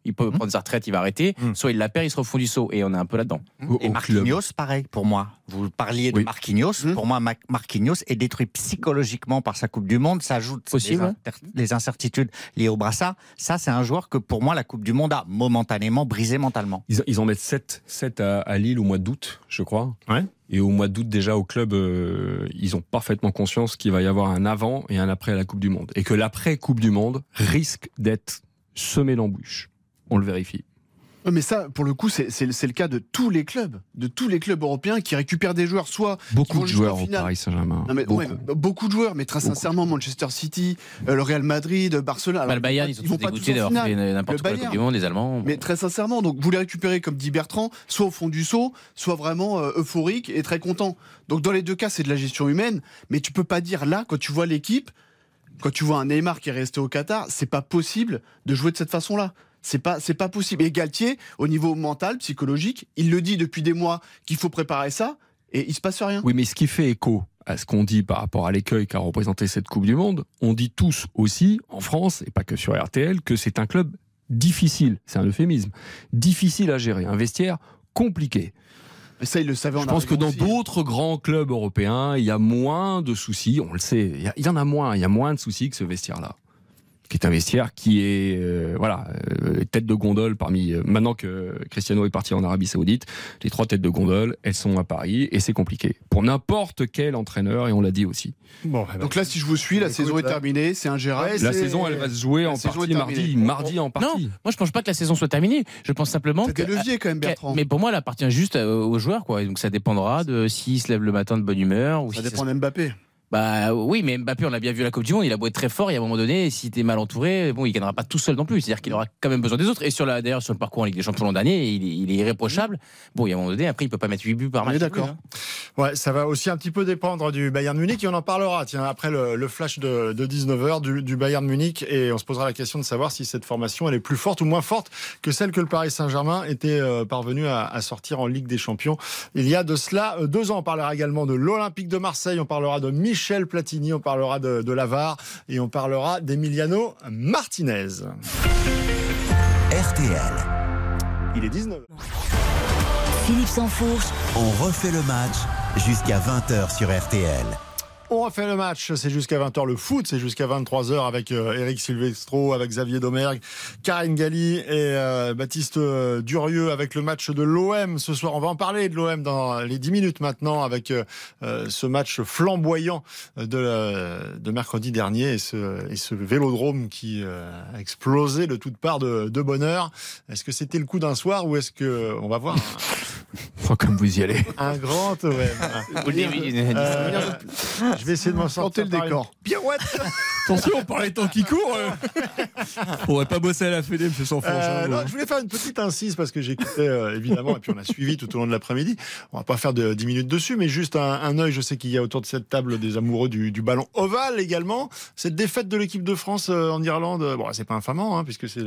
il peut prendre sa retraite, il va arrêter. Mm. Soit il la perd, il se refond du saut. Et on est un peu là-dedans. Au- Et. Marquinhos, pareil pour moi. Vous parliez de Oui. Marquinhos. Pour moi, Ma- Marquinhos est détruit psychologiquement par sa Coupe du Monde. Ça ajoute Possible. les, inter- les incertitudes liées au brassard. Ça, c'est un joueur que pour moi, la Coupe du Monde a momentanément brisé mentalement. Ils, ils en mettent 7, 7 à, à Lille au mois d'août, je crois. Ouais. Et au mois d'août, déjà au club, euh, ils ont parfaitement conscience qu'il va y avoir un avant et un après à la Coupe du Monde. Et que l'après Coupe du Monde risque d'être semé d'embûches. On le vérifie. Mais ça, pour le coup, c'est le cas de tous les clubs, de tous les clubs européens qui récupèrent des joueurs, soit Beaucoup de joueurs au. Paris Saint-Germain. Beaucoup. ouais, beaucoup de joueurs, mais très Beaucoup. sincèrement, Manchester City, euh, le Real Madrid, Barcelone. Bah, alors, le Bayern, vont ils sont pas- vont tous pas d'avoir fait n'importe quoi Coupe du Monde, les Allemands. Mais très sincèrement, donc vous les récupérez comme dit Bertrand, soit au fond du saut, soit vraiment euh, euphorique et très content. Donc dans les deux cas, c'est de la gestion humaine, mais tu peux pas dire là, quand tu vois l'équipe, quand tu vois un Neymar qui est resté au Qatar, c'est pas possible de jouer de cette façon-là. C'est pas, c'est pas possible. Et Galtier, au niveau mental, psychologique, il le dit depuis des mois qu'il faut préparer ça, et il se passe rien. Oui, mais ce qui fait écho à ce qu'on dit par rapport à l'écueil qu'a représenté cette Coupe du Monde, on dit tous aussi, en France, et pas que sur RTL, que c'est un club difficile, c'est un euphémisme, difficile à gérer, un vestiaire compliqué. Ça, il le savait en Je pense que dans aussi. d'autres grands clubs européens, il y a moins de soucis, on le sait, il y, en a moins, il y a moins de soucis que ce vestiaire-là. Qui est un vestiaire qui est, euh, voilà, euh, tête de gondole parmi. euh, maintenant que Cristiano est parti en Arabie Saoudite, les trois têtes de gondole, elles sont à Paris et c'est compliqué. Pour n'importe quel entraîneur, et on l'a dit aussi. Bon, Donc là, si je vous suis, la Écoute, saison est terminée, c'est ingérable. Ouais, La saison, elle va se jouer la en partie mardi, mardi en Non, partie. moi je pense pas que la saison soit terminée. Je pense simplement C'est que. des leviers quand même, Bertrand. Mais pour moi, elle appartient juste aux joueurs, quoi. Et donc ça dépendra de s'ils se lèvent le matin de bonne humeur ou Ça si dépend d'Mbappé. Bah oui, mais Mbappé, on l'a bien vu à la Coupe du Monde, il a beau être très fort, et à un moment donné, si t'es mal entouré, bon, il gagnera pas tout seul non plus. C'est-à-dire qu'il aura quand même besoin des autres. Et sur la, d'ailleurs, sur le parcours en Ligue des Champions l'an dernier, il, est- il est irréprochable. Bon, il y a un moment donné, après, il peut pas mettre 8 buts par match. d'accord. hein. Ouais, ça va aussi un petit peu dépendre du Bayern Munich et on en parlera. Tiens, après le, le flash de, de 19h du, du Bayern Munich et on se posera la question de savoir si cette formation elle est plus forte ou moins forte que celle que le Paris Saint-Germain était euh, parvenu à, à sortir en Ligue des Champions il y a de cela euh, deux ans. On parlera également de l'Olympique de Marseille, on parlera de Michel Platini, on parlera de, de Lavar et on parlera d'Emiliano Martinez. RTL. Il est 19h. Philippe Sansfourche, On refait le match jusqu'à 20h sur RTL. On refait le match, c'est jusqu'à 20h le foot, c'est jusqu'à 23h avec euh, Eric Silvestro, avec Xavier Domergue, Karine Galli et euh, Baptiste euh, Durieux avec le match de l'OM ce soir. On va en parler de l'OM dans les 10 minutes maintenant avec ce match flamboyant de, mercredi dernier et ce, vélodrome qui a explosé de toutes parts de, de bonheur. Est-ce que c'était le coup d'un soir ou est-ce que on va voir Comme vous y allez. un, grand OM Vous Euh, Je vais essayer de m'en sortir. Tenter le par une décor. Pirouette Attention, on parlait temps qui court. Faudrait pas bosser à la Fédé, monsieur sans Euh, non, je voulais faire une petite incise parce que j'écoutais euh, évidemment et puis on a suivi tout au long de l'après-midi. On va pas faire de 10 minutes dessus, mais juste un, un œil. Je sais qu'il y a autour de cette table des amoureux du, du ballon ovale également. Cette défaite de l'équipe de France euh, en Irlande, euh, bon, c'est pas infamant hein, puisque c'est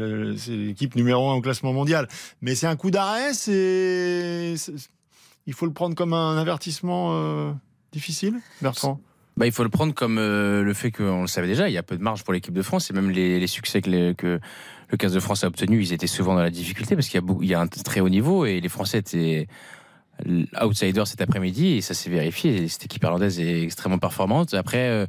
l'équipe numéro un au classement mondial, mais c'est un coup d'arrêt. C'est il faut le prendre comme un avertissement euh, difficile, Bertrand? Bah, il faut le prendre comme euh, le fait qu'on le savait déjà, il y a peu de marge pour l'équipe de France et même les, succès que, le 15 de France a obtenu, ils étaient souvent dans la difficulté parce qu'il y a un très haut niveau et les Français étaient outsiders cet après-midi et ça s'est vérifié. Cette équipe irlandaise est extrêmement performante. Après, euh,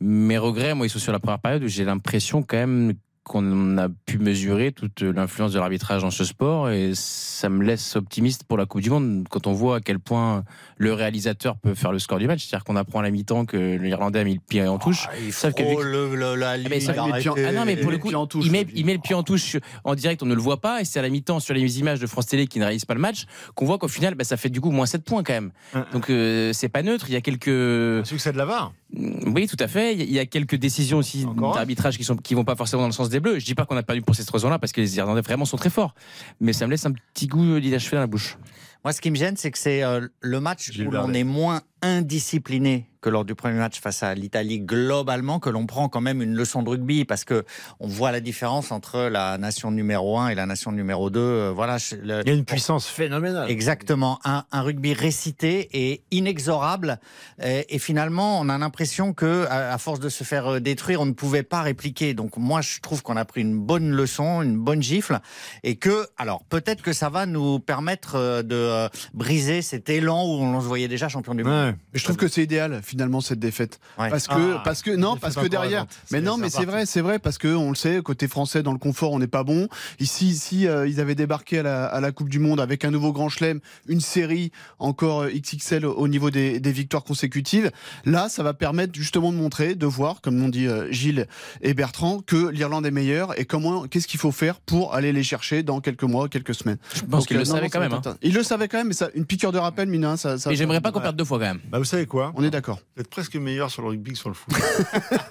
mes regrets, moi, ils sont sur la première période où j'ai l'impression quand même qu'on a pu mesurer toute l'influence de l'arbitrage dans ce sport et ça me laisse optimiste pour la Coupe du Monde quand on voit à quel point le réalisateur peut faire le score du match. C'est-à-dire qu'on apprend à la mi-temps que l'Irlandais a mis le pied en touche. Sauf que vu que- le, le- la Ah, mais ligne, ça- il met le pied en- ah non, mais pour le coup, le en touche, il, met, le pied. il met le pied en touche en direct, on ne le voit pas, et c'est à la mi-temps sur les images de France Télé qui ne réalisent pas le match qu'on voit qu'au final, bah, ça fait du coup moins 7 points quand même. Hein. Donc euh, c'est pas neutre, il y a quelques. Un succès de la VAR. Oui, tout à fait. Il y a quelques décisions aussi d'arbitrage qui sont qui vont pas forcément dans le sens des Bleus. Je dis pas qu'on a perdu pour cette raison-là parce que les Irlandais vraiment sont très forts, mais ça me laisse un petit goût d'inachevé dans la bouche. Moi, ce qui me gêne, c'est que c'est euh, le match où l'on est moins indiscipliné que lors du premier match face à l'Italie globalement que l'on prend quand même une leçon de rugby parce que on voit la différence entre la nation numéro 1 et la nation numéro 2 euh, voilà il y a une puissance phénoménale. Exactement. Un, un, rugby récité et inexorable. Et, finalement on a l'impression que à, force de se faire euh, détruire on ne pouvait pas répliquer. Donc moi je trouve qu'on a pris une bonne leçon une bonne gifle et que alors peut-être que ça va nous permettre euh, de briser cet élan où on se voyait déjà champion du monde je trouve que c'est idéal finalement cette défaite. Parce que ah, parce que non parce que derrière mais non mais c'est vrai c'est vrai parce que on le sait côté français dans le confort on n'est pas bon. Ici si euh, ils avaient débarqué à la, à la, Coupe du Monde avec un nouveau Grand Chelem une série encore euh, XXL au niveau des, des, victoires consécutives. Là ça va permettre justement de montrer de voir comme l'ont dit euh, Gilles et Bertrand que l'Irlande est meilleure et comment qu'est-ce qu'il faut faire pour aller les chercher dans quelques mois quelques semaines. Je pense qu'il le savait quand même hein. il le savait quand même mais ça une piqûre de rappel mine ça, ça, j'aimerais pas qu'on perde deux fois quand même bah, vous savez quoi On est d'accord. Vous êtes presque meilleur sur le rugby que sur le foot.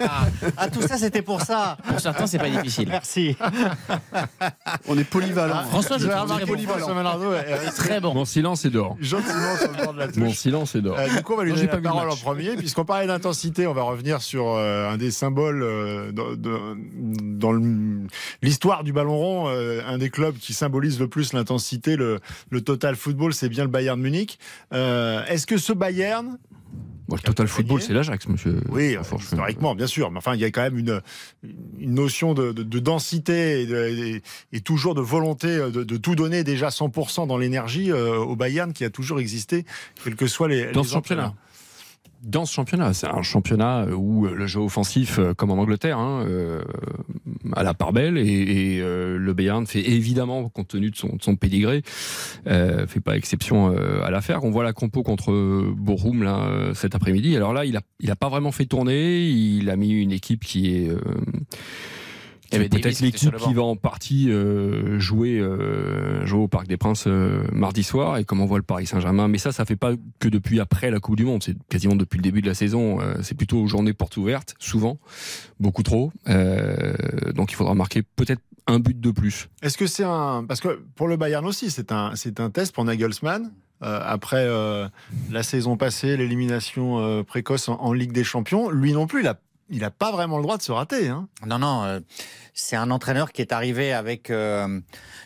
ah, tout ça, c'était pour ça. Pour certains, c'est pas difficile. Merci. On est polyvalent. François, je vais remarquer polyvalent. très bon. Mon silence est d'or. Gentiment sur le bord de la touche. Mon silence est d'or. Euh, du coup, on va lui donner la parole en premier. Puisqu'on parlait d'intensité, on va revenir sur euh, un des symboles euh, dans l'histoire du ballon rond. un des clubs qui symbolise le plus l'intensité, le, le total football, c'est bien le Bayern Munich. Est-ce que ce Bayern le total football, c'est l'Ajax, monsieur. Oui, historiquement, bien sûr. Mais enfin, il y a quand même une, une notion de, densité et, toujours de volonté de, tout donner déjà 100% dans l'énergie euh, au Bayern qui a toujours existé, quels que soient les. Dans ce championnat dans ce championnat. C'est un championnat où le jeu offensif, euh, comme en Angleterre, hein, euh, à la part belle, et, euh, le Bayern fait évidemment, compte tenu de son, de pédigré, euh, fait pas exception à l'affaire. On voit la compo contre Bochum là cet après-midi. Alors là, il a, il a pas vraiment fait tourner. Il a mis une équipe qui est c'est peut-être l'équipe qui va en partie euh, jouer, euh, jouer au Parc des Princes euh, mardi soir et comme on voit le Paris Saint-Germain. Mais ça, ça fait pas que depuis après la Coupe du Monde. C'est quasiment depuis le début de la saison. c'est plutôt aux journées portes ouvertes, souvent, beaucoup trop. donc il faudra marquer peut-être un but de plus. Est-ce que c'est un parce que pour le Bayern aussi, c'est un c'est un test pour Nagelsmann. après la saison passée, l'élimination précoce en, en, Ligue des Champions, lui non plus, il a il n'a pas vraiment le droit de se rater. Hein. Non, non, euh, c'est un entraîneur qui est arrivé avec euh,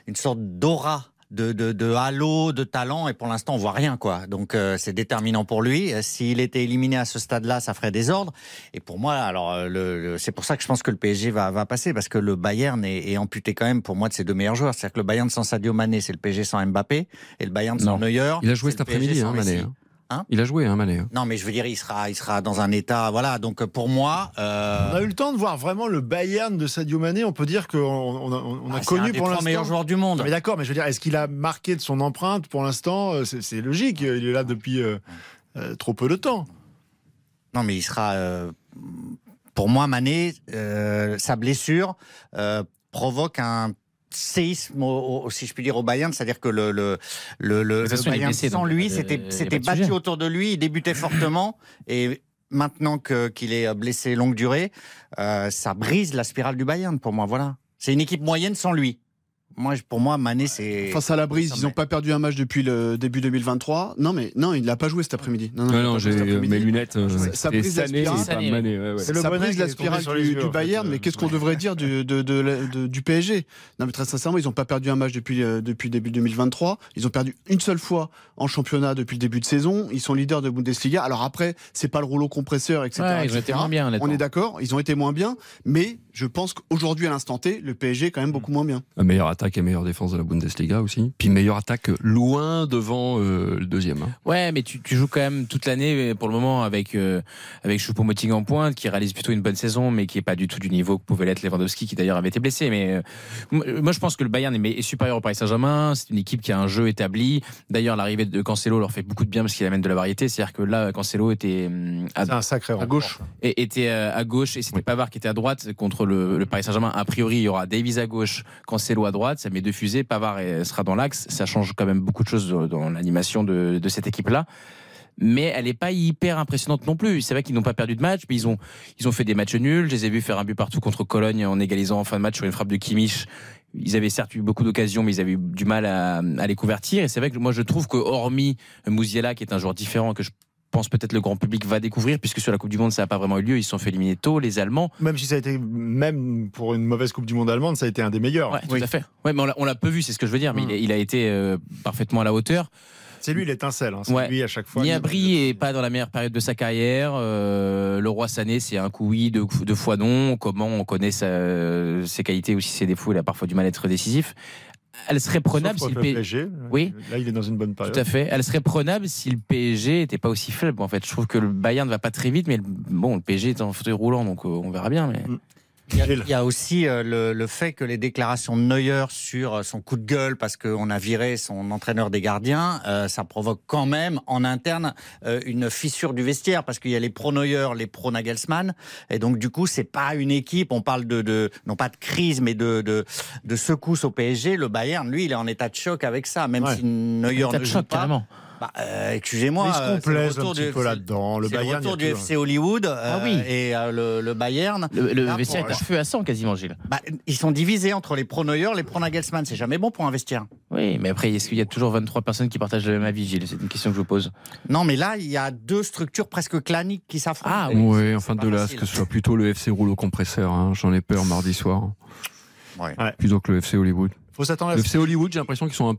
une sorte d'aura. De, de, halo, de talent, et pour l'instant on voit rien quoi. Donc euh, c'est déterminant pour lui. S'il était éliminé à ce stade-là, ça ferait désordre. Et pour moi, alors le, c'est pour ça que je pense que le PSG va, va passer parce que le Bayern est, amputé quand même pour moi de ses deux meilleurs joueurs. C'est-à-dire que le Bayern sans Sadio Mané, c'est le PSG sans Mbappé, et le Bayern sans Neuer. Il a joué cet après-midi, hein, Mané. Hein. Hein il a joué, hein, Mané. Hein. Non, mais je veux dire, il sera, il sera dans un état, voilà. Donc pour moi, euh, on a eu le temps de voir vraiment le Bayern de Sadio Mané. On peut dire qu'on on a, on a ah, connu pour l'instant. meilleur joueur du monde. mais d'accord, mais je veux dire, est-ce qu'il a marqué de son empreinte pour l'instant euh, c'est, logique. Il est là depuis euh, trop peu de temps. Non, mais il sera. pour moi, Mané, sa blessure provoque un séisme, si je puis dire, au Bayern, c'est-à-dire que le, le, le, le Bayern sans lui, euh, c'était battu autour de lui, il débutait fortement, et maintenant qu'il est blessé longue durée, euh, ça brise la spirale du Bayern pour moi, voilà. C'est une équipe moyenne sans lui. Moi, pour moi, Mané, c'est. Face à la brise, ils n'ont pas perdu un match depuis le début 2023. Non, mais non, il n'a pas joué cet après-midi. Non, non, j'ai mes lunettes. Euh, ça, brise la spirale. Ça brise la spirale du, Bayern, mais qu'est-ce qu'on devrait dire du, de, du PSG Non, mais très sincèrement, ils n'ont pas perdu un match depuis, euh, depuis début 2023. Ils ont perdu une seule fois en championnat depuis le début de saison. Ils sont leaders de Bundesliga. Alors après, c'est pas le rouleau compresseur, etc. ils ont été moins bien. On est d'accord, ils ont été moins bien, mais je pense qu'aujourd'hui, à l'instant T, le PSG est quand même beaucoup moins bien. Un meilleur attaque et meilleure défense de la Bundesliga aussi. Puis meilleure attaque loin devant euh, le deuxième. Hein. Ouais, mais tu, tu, joues quand même toute l'année pour le moment avec euh, avec Choupo-Moting en pointe, qui réalise plutôt une bonne saison, mais qui est pas du tout du niveau que pouvait l'être Lewandowski, qui d'ailleurs avait été blessé. Mais euh, moi, je pense que le Bayern est, est supérieur au Paris Saint-Germain. C'est une équipe qui a un jeu établi. D'ailleurs, l'arrivée de Cancelo leur fait beaucoup de bien parce qu'il amène de la variété. C'est-à-dire que là, Cancelo était hum, à, un sacré à gauche, et était à gauche, et c'était Pavard qui était à droite contre le, Paris Saint-Germain. A priori, il y aura Davies à gauche, Cancelo à droite. Ça met deux fusées. Pavard sera dans l'axe. Ça change quand même beaucoup de choses dans l'animation de, cette équipe-là. mais elle n'est pas hyper impressionnante non plus. C'est vrai qu'ils n'ont pas perdu de match, mais ils ont, ils ont fait des matchs nuls. Je les ai vus faire un but partout contre Cologne en égalisant en fin de match sur une frappe de Kimmich. Ils avaient certes eu beaucoup d'occasions, mais ils avaient eu du mal à, à les convertir. Et c'est vrai que moi, je trouve que hormis Mouziela, qui est un joueur différent, que je pense peut-être le grand public va découvrir, puisque sur la Coupe du Monde, ça n'a pas vraiment eu lieu. Ils se sont fait éliminer tôt, les Allemands. Même si ça a été, même pour une mauvaise Coupe du Monde allemande, ça a été un des meilleurs. Ouais, tout à fait. Ouais, mais on l'a peu vu, c'est ce que je veux dire, mais Mm. il, a, il a été euh, parfaitement à la hauteur. C'est lui l'étincelle. Hein. C'est Ouais. lui à chaque fois. Niabri est pas dans la meilleure période de sa carrière. Euh, le roi Sané, c'est un coup oui, deux, deux fois non. Comment on connaît sa- ses qualités ou si ses défauts, il a parfois du mal à être décisif. Elle serait prenable si le PSG. Oui. Là, il est dans une bonne période. Tout à fait. Elle serait prenable si le PSG était pas aussi faible. En fait, je trouve que le Bayern ne va pas très vite, mais le- bon, le PSG est en fauteuil roulant, donc euh, on verra bien. Mais... Il y, a, il y a aussi euh, le, le fait que les déclarations de Neuer sur euh, son coup de gueule parce qu'on a viré son entraîneur des gardiens, euh, ça provoque quand même en interne euh, une fissure du vestiaire parce qu'il y a les pro-Neuer, les pro-Nagelsmann. Et donc du coup, c'est pas une équipe, on parle de, de non pas de crise, mais de, de, de secousse au PSG. Le Bayern, lui, il est en état de choc avec ça, même Ouais. si Neuer État ne de joue choc, pas. carrément. Bah, euh, excusez-moi. Il se euh, c'est le complaise un retour petit du- peu là-dedans? Le le Bayern, il y a retour du FC Hollywood euh, Ah oui. et euh, le, le Bayern. Le, le vestiaire est à feu à sang quasiment, Gilles. Bah, ils sont divisés entre les pro-Neuer, les pro-Nagelsmann. C'est jamais bon pour un vestiaire. Oui, mais après, est-ce qu'il y a toujours 23 personnes qui partagent le même avis, Gilles? C'est une question que je vous pose. Non, mais là, il y a deux structures presque claniques qui s'affrontent. Ah, Oui, enfin de là, à ce que ce soit plutôt le FC rouleau compresseur. hein. J'en ai peur mardi soir. Ouais. Plutôt que le FC Hollywood. faut s'attendre à Le FC Hollywood, j'ai l'impression qu'ils sont un.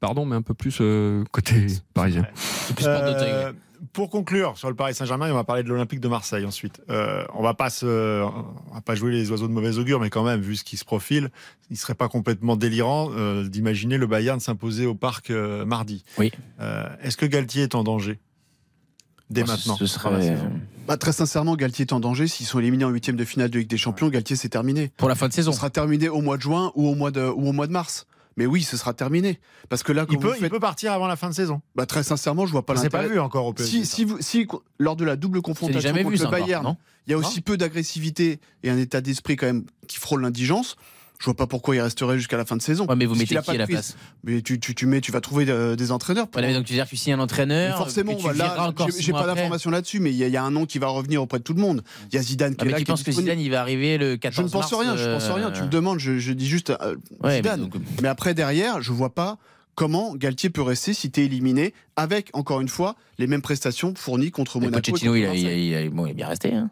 Pardon, mais un peu plus euh, côté parisien. Plus Euh, pour conclure sur le Paris Saint-Germain, on va parler de l'Olympique de Marseille ensuite. Euh, on va pas se, on va pas jouer les oiseaux de mauvais augure, mais quand même, vu ce qui se profile, il serait pas complètement délirant euh, d'imaginer le Bayern s'imposer au parc euh, mardi. Oui. Euh, Est-ce que Galtier est en danger? Dès Oh, maintenant Ce serait, Bah, très sincèrement, Galtier est en danger. S'ils sont éliminés en huitième de finale de Ligue des Champions, Galtier c'est terminé. Pour la fin de saison. Ce sera terminé au mois de juin ou au mois de, ou au mois de mars. Mais oui, ce sera terminé. Parce que là, quand il peut, il partir avant la fin de saison. bah, très sincèrement, je vois pas On s'est pas l'intérêt. vu encore au PSG. Si, ça. si, vous- si, lors de la double confrontation jamais contre vu, le Bayern, il y a aussi peu d'agressivité et un état d'esprit quand même qui frôle l'indigence. Je vois pas pourquoi il resterait jusqu'à la fin de saison. Ouais, mais vous mettez qui à la place Mais tu, tu, tu mets, tu vas trouver euh, des entraîneurs. pour- Voilà, donc tu veux dire que tu signes un Mais entraîneur. forcément, que tu j'ai- pas après. d'informations là-dessus, mais il y, a- il y a un nom qui va revenir auprès de tout le monde. Il y a Zidane qui Ah, est mais là. tu penses que. Zidane il va arriver le 14 Je ne pense mars, rien, je pense euh, rien. Tu me demandes, je, je dis juste euh, ouais, mais Zidane. donc, Mais après, derrière, je vois pas comment Galtier peut rester si tu es éliminé avec, encore une fois, les mêmes prestations fournies contre Monaco. et Pochettino, il, a- il, a- Marseille. il a- bon, il est bien resté. hein.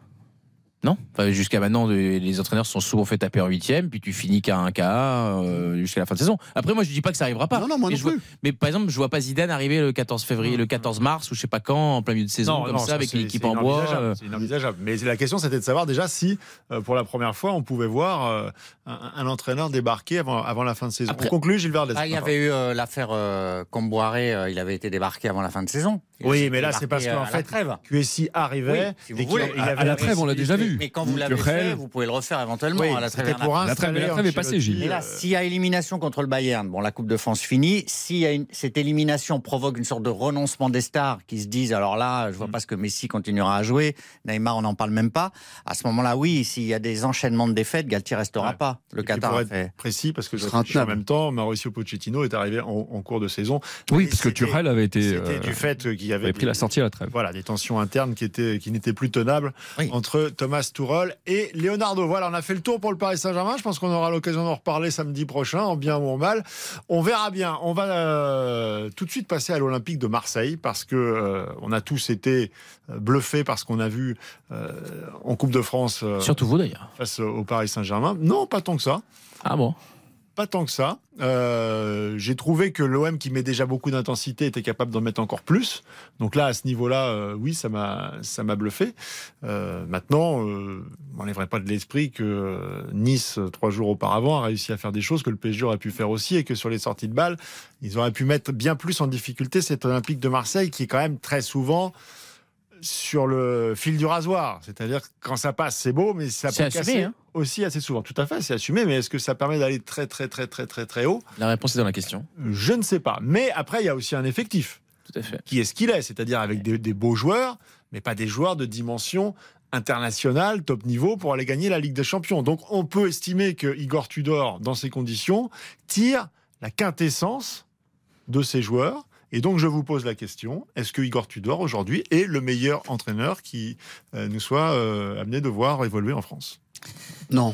Non enfin, Jusqu'à maintenant, les entraîneurs se sont souvent fait taper en huitième, puis tu finis qu'à un cas euh, jusqu'à la fin de saison. Après, moi, je dis pas que ça arrivera pas. Non, non, moi mais, non je vois- plus. mais par exemple, je vois pas Zidane arriver le 14 février, le 14 mars, ou je sais pas quand, en plein milieu de saison, comme ça, avec c'est- l'équipe en bois. euh, C'est inenvisageable. Mais la question, c'était de savoir déjà si, euh, pour la première fois, on pouvait voir un, un entraîneur débarquer avant, avant la fin de saison. Après- on conclut, Gilles Verdez. Ah, il y avait eu euh, l'affaire euh, Comboiré, euh, il avait été débarqué avant la fin de saison. Oui, mais là, c'est parce euh, qu'en fait, trêve. QSI arrivait. Oui, si vous voulez. il À- avait à la trêve, on l'a déjà vu. Mais quand vous l'avez fait, vous pouvez le refaire éventuellement Oui, à la trêve. c'était pour La trêve- la trêve est passée, Gilles. Mais là, euh, s'il y a élimination contre le Bayern, bon, la Coupe de France finie. Si cette élimination provoque une sorte de renoncement des stars qui se disent, alors là, Mm. je vois pas ce que Messi continuera à jouer, Neymar, on n'en parle même pas. À ce moment-là, oui, s'il y a des enchaînements de défaites, Galtier restera Ouais. pas. Le Et Qatar pour a être fait. précis, parce que je Ce sera réfléchis en même temps, Mauricio Pochettino est arrivé en, en cours de saison. Oui, parce que Tuchel avait été. C'était euh, du fait qu'il y avait pris la sortie à la trêve. Voilà, des tensions internes qui étaient qui n'étaient plus tenables Oui. entre Thomas Tuchel et Leonardo. Voilà, on a fait le tour pour le Paris Saint-Germain. Je pense qu'on aura l'occasion d'en reparler samedi prochain, en bien ou en mal. On verra bien. On va euh, tout de suite passer à l'Olympique de Marseille parce que euh, on a tous été euh, bluffés par ce qu'on a vu euh, en Coupe de France euh, Surtout vous d'ailleurs. face au Paris Saint-Germain. Non, pas tant que ça. Ah bon? Pas tant que ça. Euh, J'ai trouvé que l'OM, qui met déjà beaucoup d'intensité, était capable d'en mettre encore plus. Donc là, à ce niveau-là, euh, oui, ça m'a ça m'a bluffé. Euh, maintenant, euh, on n'enlèverait pas de l'esprit que euh, Nice, euh, trois jours auparavant, a réussi à faire des choses que le PSG aurait pu faire aussi et que sur les sorties de balles, ils auraient pu mettre bien plus en difficulté cet Olympique de Marseille, qui est quand même très souvent sur le fil du rasoir. C'est-à-dire quand ça passe, c'est beau, mais ça peut assumé, casser hein. aussi assez souvent. Tout à fait, c'est assumé, mais est-ce que ça permet d'aller très, très, très, très, très, très haut? La réponse est dans la question. Je ne sais pas. Mais après, il y a aussi un effectif Tout à fait. qui est ce qu'il est, c'est-à-dire avec des, des beaux joueurs, mais pas des joueurs de dimension internationale, top niveau, pour aller gagner la Ligue des Champions. Donc on peut estimer que Igor Tudor, dans ces conditions, tire la quintessence de ses joueurs Et donc, je vous pose la question est-ce que Igor Tudor, aujourd'hui, est le meilleur entraîneur qui euh, nous soit euh, amené de voir évoluer en France? Non.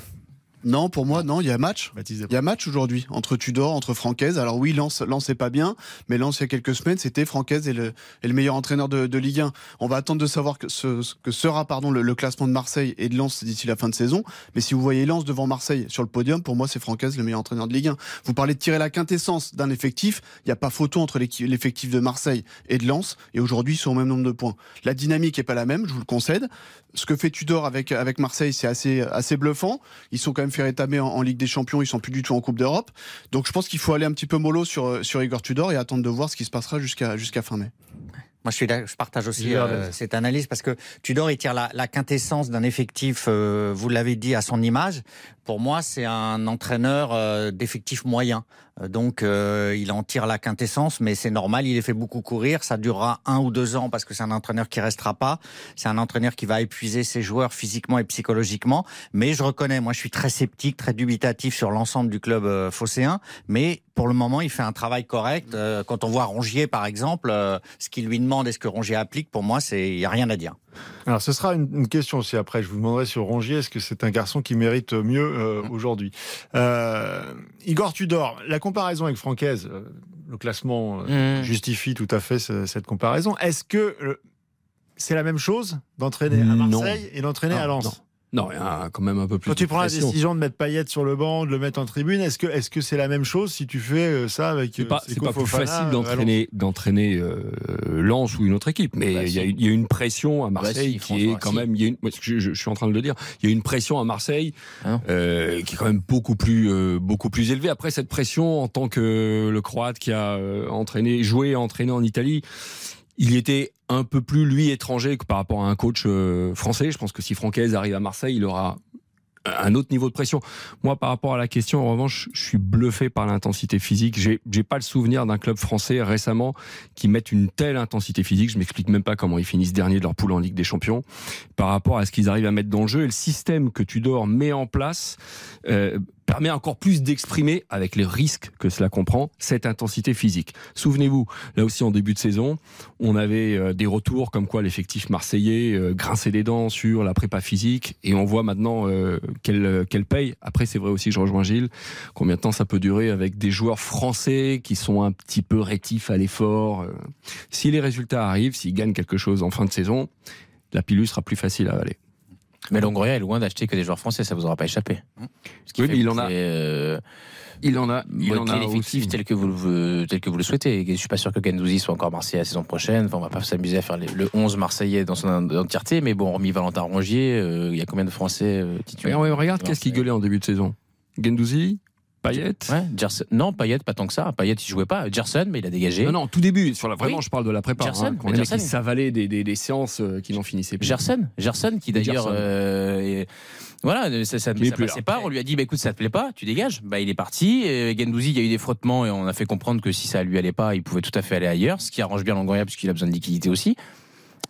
Non, pour moi, non, il y a match. Il y a match aujourd'hui entre Tudor, entre Francaise. Alors oui, Lens, Lens c'est pas bien, mais Lens, il y a quelques semaines, c'était Francaise et le, et le meilleur entraîneur de, de, Ligue 1. On va attendre de savoir que, ce, que sera pardon, le, le, classement de Marseille et de Lens d'ici la fin de saison. Mais si vous voyez Lens devant Marseille sur le podium, pour moi, c'est Francaise le meilleur entraîneur de Ligue 1. Vous parlez de tirer la quintessence d'un effectif. Il n'y a pas photo entre l'effectif de Marseille et de Lens. Et aujourd'hui, ils sont au même nombre de points. La dynamique est pas la même, je vous le concède. Ce que fait Tudor avec, avec Marseille, c'est assez, assez bluffant. Ils sont quand même fait rétamer en, en Ligue des Champions, ils sont plus du tout en Coupe d'Europe. Donc je pense qu'il faut aller un petit peu mollo sur, sur Igor Tudor et attendre de voir ce qui se passera jusqu'à jusqu'à fin mai. Moi, je, suis là, je partage aussi euh, cette analyse parce que Tudor, il tire la, la quintessence d'un effectif, euh, vous l'avez dit, à son image. Pour moi, c'est un entraîneur euh, d'effectif moyen. Donc, euh, il en tire la quintessence, mais c'est normal. Il les fait beaucoup courir. Ça durera un ou deux ans parce que c'est un entraîneur qui restera pas. C'est un entraîneur qui va épuiser ses joueurs physiquement et psychologiquement. Mais je reconnais, moi, je suis très sceptique, très dubitatif sur l'ensemble du club euh, phocéen. Mais pour le moment, il fait un travail correct. Euh, quand on voit Rongier, par exemple, euh, ce qu'il lui demande et ce que Rongier applique, pour moi, c'est il y a rien à dire. Alors, ce sera une, une, question aussi après. Je vous demanderai sur Rongier, est-ce que c'est un garçon qui mérite mieux euh, aujourd'hui? Euh, Igor Tudor, la comparaison avec Francaise, euh, le classement mmh. justifie tout à fait ce, cette comparaison. Est-ce que c'est la même chose d'entraîner à Marseille et d'entraîner à Lens? non. Non, il y a quand même un peu plus. Quand tu prends pression. la décision de mettre Payet sur le banc, de le mettre en tribune, est-ce que est-ce que c'est la même chose si tu fais euh, ça avec C'est pas, c'est pas plus facile d'entraîner d'entraîner euh, Lens ou une autre équipe, mais il bah, y, a, y, a une pression à Marseille bah, si, qui est quand si. même. Y a une, je, je, je, suis en train de le dire. Il y a une pression à Marseille ah euh, qui est quand même beaucoup plus euh, beaucoup plus élevée. Après cette pression, en tant que le Croate qui a euh, entraîné, joué, entraîné en Italie il était un peu plus lui étranger que par rapport à un coach euh, français. Je pense que si Francaise arrive à Marseille, il aura un autre niveau de pression. Moi, par rapport à la question, en revanche, je suis bluffé par l'intensité physique. J'ai, j'ai pas le souvenir d'un club français récemment qui mette une telle intensité physique. Je m'explique même pas comment ils finissent dernier de leur poule en Ligue des Champions par rapport à ce qu'ils arrivent à mettre dans le jeu et le système que Tudor met en place. Euh, permet encore plus d'exprimer, avec les risques que cela comprend, cette intensité physique. Souvenez-vous, là aussi en début de saison, on avait euh, des retours comme quoi l'effectif marseillais euh, grinçait des dents sur la prépa physique, et on voit maintenant euh, qu'elle paye. Après, c'est vrai aussi, je rejoins Gilles, combien de temps ça peut durer avec des joueurs français qui sont un petit peu rétifs à l'effort. Si les résultats arrivent, s'ils gagnent quelque chose en fin de saison, la pilule sera plus facile à avaler. Mais Longoria est loin d'acheter que des joueurs français, ça vous aura pas échappé. Oui, mais il en a. Euh, il en a. Il en a l'effectif tel que vous le tel que vous le souhaitez. Je suis pas sûr que Gendouzi soit encore Marseillais la saison prochaine. Enfin, on va pas s'amuser à faire le 11 Marseillais dans son entièreté, mais bon, hormis Valentin Rongier, euh, il y a combien de Français euh, titulaires Regarde, qu'est-ce qui gueulait en début de saison Gendouzi, Payet ouais, Gerson. Non, Payet, pas tant que ça. Payet, il jouait pas. Gerson, mais il a dégagé. Non, non, tout début. Sur la, vraiment, oui. je parle de la prépa. Gerson, hein, les Gerson. qui s'avalaient des, des, des, séances euh, qui n'en finissaient plus. Gerson, Gerson qui d'ailleurs. Euh, voilà, ça, ça, ça passait pas. On lui a dit, bah, écoute, ça te plaît pas, tu dégages. Bah, il est parti. Et Gendouzi, il y a eu des frottements et on a fait comprendre que si ça lui allait pas, il pouvait tout à fait aller ailleurs, ce qui arrange bien Longoria puisqu'il a besoin de liquidité aussi.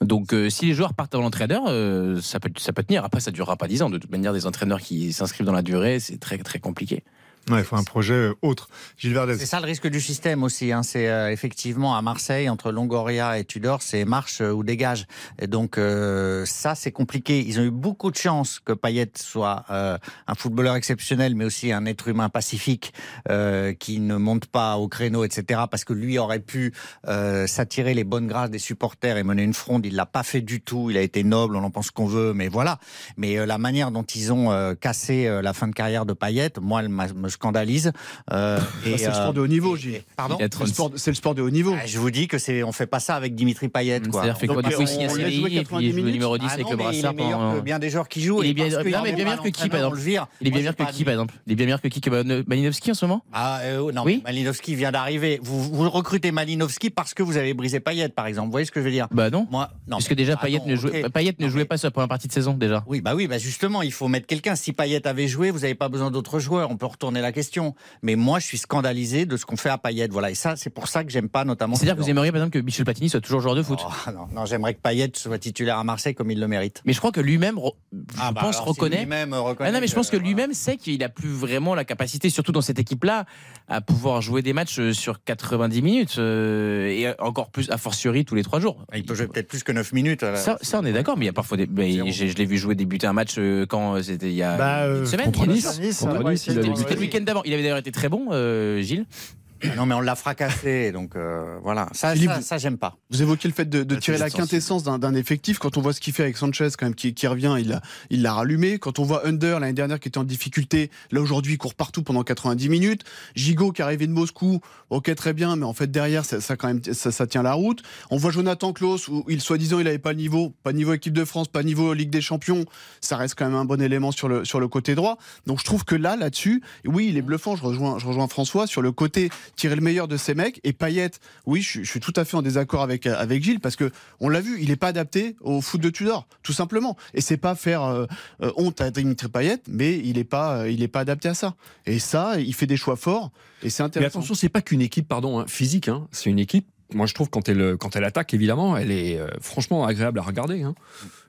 Donc, euh, si les joueurs partent avant l'entraîneur, euh, ça peut, ça peut tenir. Après, ça durera pas 10 ans. De toute manière, des entraîneurs qui s'inscrivent dans la durée, c'est très, très compliqué. Ouais, il faut un projet autre. Gilles Verdez. C'est ça le risque du système aussi. Hein. C'est euh, effectivement à Marseille, entre Longoria et Tudor, c'est marche ou dégage. Et donc euh, ça, c'est compliqué. Ils ont eu beaucoup de chance que Payet soit euh, un footballeur exceptionnel, mais aussi un être humain pacifique euh, qui ne monte pas au créneau, etc. Parce que lui aurait pu euh, s'attirer les bonnes grâces des supporters et mener une fronde. Il l'a pas fait du tout. Il a été noble, on en pense qu'on veut, mais voilà. Mais euh, la manière dont ils ont cassé la fin de carrière de Payet, moi, elle m'a scandalise. Euh, et, c'est le sport de haut niveau, Gilles. Pardon C'est le, sport, le sport de haut niveau. Ah, je vous dis que c'est, on fait pas ça avec Dimitri Payet. C'est-à-dire fait quoi Du coup, il signe à et puis il joue numéro 10 avec le brassard. Il est meilleur que bien des joueurs qui jouent. Il est bien, non, mais bien meilleur que qui, par exemple Il est bien meilleur que qui, par exemple Il est bien meilleur que qui que Malinowski en ce moment Ah non, oui Malinowski vient d'arriver. Vous, recrutez Malinowski parce que vous avez brisé Payet, par exemple. Vous voyez ce que je veux dire Bah non. Moi, non. Parce que déjà Payet ne jouait, Payet ne jouait pas sur la première partie de saison déjà. Oui, bah oui, bah justement, il faut mettre quelqu'un. Si Payet avait joué, vous n'avez pas besoin d'autres joueurs. On peut retourner la question. Mais moi, je suis scandalisé de ce qu'on fait à Payet. Voilà. Et ça, c'est pour ça que j'aime pas notamment. C'est-à-dire que vous aimeriez, par exemple, que Michel Platini soit toujours joueur de foot oh, Non, non j'aimerais que Payet soit titulaire à Marseille comme il le mérite. Mais je crois que lui-même, je ah bah pense, reconnaît. reconnaît ah non, mais je pense que lui-même sait qu'il a plus vraiment la capacité, surtout dans cette équipe-là, à pouvoir jouer des matchs euh, sur 90 minutes euh, et encore plus, a fortiori, tous les trois jours. Il peut jouer peut-être plus que 9 minutes. Ça, ça, on est d'accord, mais il y a parfois des. je, l'ai vu jouer débuter un match euh, quand c'était il y a bah, une semaine. Contre Nice. C'était le Il avait d'ailleurs été très bon, Gilles. Non, mais on l'a fracassé, donc euh, voilà. Ça, ça, j'aime pas. Vous évoquez le fait de, de tirer la quintessence d'un effectif. Quand on voit ce qu'il fait avec Sanchez, quand même, qui, qui revient, il l'a il rallumé. Quand on voit Under l'année dernière qui était en difficulté, là aujourd'hui, il court partout pendant 90 minutes. Gigot qui est arrivé de Moscou, ok, très bien, mais en fait derrière, ça, ça quand même, ça, ça, tient la route. On voit Jonathan Klaus où il soi-disant il avait pas le niveau, pas niveau équipe de France, pas niveau Ligue des Champions. Ça reste quand même un bon élément sur le sur le côté droit. Donc je trouve que là, là-dessus, oui, il est bluffant. Je rejoins, je rejoins François sur le côté tirer le meilleur de ces mecs. Et Payet, oui, je, suis tout à fait en désaccord avec, avec Gilles parce que on l'a vu, il n'est pas adapté au foot de Tudor, tout simplement. Et c'est pas faire euh, euh, honte à Dimitri Payet, mais il n'est pas, euh, il est pas adapté à ça. Et ça, il fait des choix forts et c'est intéressant. Mais attention, c'est pas qu'une équipe, pardon, hein, physique. Hein. C'est une équipe moi je trouve quand elle quand elle attaque évidemment elle est franchement agréable à regarder hein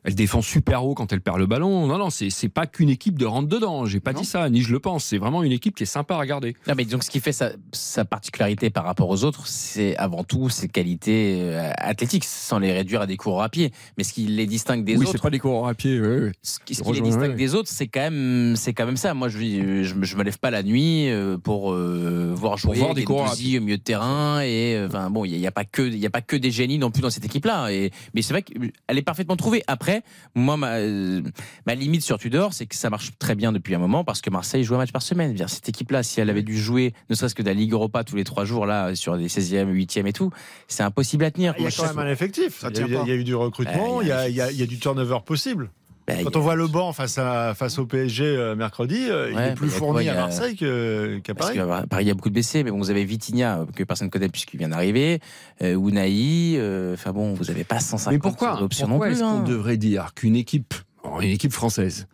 elle défend super haut quand elle perd le ballon. Non, non, c'est pas qu'une équipe de rentre dedans. J'ai pas dit ça, ni je le pense. C'est vraiment une équipe qui est sympa à regarder. Non, mais donc ce qui fait sa, sa particularité par rapport aux autres, c'est avant tout ses qualités euh, athlétiques, sans les réduire à des coureurs à pied. Mais ce qui les distingue des oui, autres. c'est pas des coureurs à pied. Ce qui, les distingue des autres, c'est quand même, c'est quand même ça. Moi, je, je, je, me lève pas la nuit euh, pour euh, voir jouer voir des coureurs au milieu de terrain. Et enfin bon, il n'y a, a, pas que, il y a pas que des génies non plus dans cette équipe-là. Mais c'est vrai qu'elle est parfaitement trouvée. Après, moi, ma, euh, ma, limite sur Tudor, c'est que ça marche très bien depuis un moment parce que Marseille joue un match par semaine. Cette équipe-là, si elle avait dû jouer, ne serait-ce que de la Ligue Europa tous les trois jours, là, sur des 16e, 8e et tout, c'est impossible à tenir. Il y a quand même un effectif. Il y, a, eu du recrutement, il, y a, il, y a, du turnover possible. Ben, Quand on voit le banc face, à, face au PSG euh, mercredi, euh, il est plus fourni à Marseille qu'à Paris. Paris, il y a beaucoup de blessés, mais bon, vous avez Vitinha, que personne ne connaît puisqu'il vient d'arriver, euh, Ounaï, enfin bon, vous n'avez pas 150 mais pourquoi, options pourquoi non plus. Pourquoi est-ce qu'on hein. devrait dire qu'une équipe, une équipe française,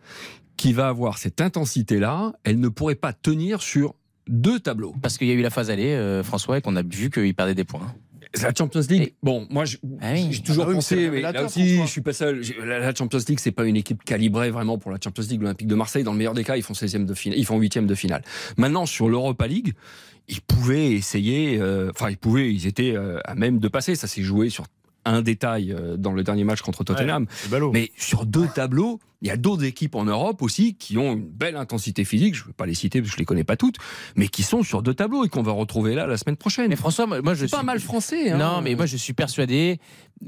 qui va avoir cette intensité-là, elle ne pourrait pas tenir sur deux tableaux? Parce qu'il y a eu la phase aller, François, et qu'on a vu qu'il perdait des points. La Champions League, bon, moi ah j'ai toujours ah pensé, mais là aussi je suis pas seul. La Champions League, c'est pas une équipe calibrée vraiment pour la Champions League. L'Olympique de Marseille, dans le meilleur des cas, ils font 16e de finale, ils font 8e de finale. Maintenant, sur l'Europa League, ils pouvaient essayer, euh, enfin ils pouvaient, ils étaient euh, à même de passer. Ça s'est joué sur un détail euh, dans le dernier match contre Tottenham, mais sur deux tableaux il y a d'autres équipes en Europe aussi qui ont une belle intensité physique, je ne veux pas les citer parce que je les connais pas toutes, mais qui sont sur deux tableaux et qu'on va retrouver là la semaine prochaine. Mais François, moi je suis pas mal français. Hein. Non, mais moi je suis persuadé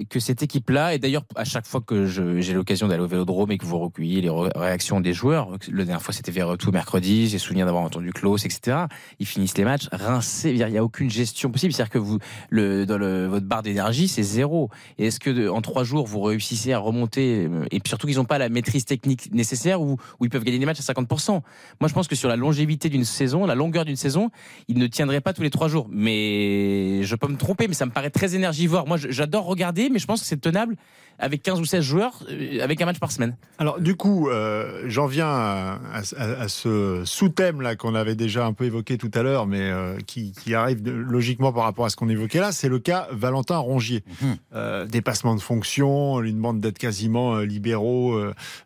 que cette équipe-là, et d'ailleurs à chaque fois que j'ai l'occasion d'aller au Vélodrome et que vous recueillez les réactions des joueurs, la dernière fois c'était vers tout mercredi, j'ai souvenir d'avoir entendu Klaus, etc. Ils finissent les matchs rincés, il n'y a aucune gestion possible, c'est-à-dire que vous, le, dans le, votre barre d'énergie c'est zéro. Et est-ce que en trois jours vous réussissez à remonter, et puis surtout qu'ils n'ont pas la maîtrise technique nécessaire où, où, ils peuvent gagner des matchs à 50%. Moi, je pense que sur la longévité d'une saison, la longueur d'une saison, ils ne tiendraient pas tous les trois jours. Mais je peux me tromper, mais ça me paraît très énergivore. Moi, j'adore regarder, mais je pense que c'est tenable avec 15 ou 16 joueurs, euh, avec un match par semaine. Alors, du coup, euh, j'en viens à, ce sous-thème là qu'on avait déjà un peu évoqué tout à l'heure, mais euh, qui, arrive logiquement par rapport à ce qu'on évoquait là. C'est le cas Valentin Rongier. Mhm. dépassement de fonction, lui demande d'être quasiment libéraux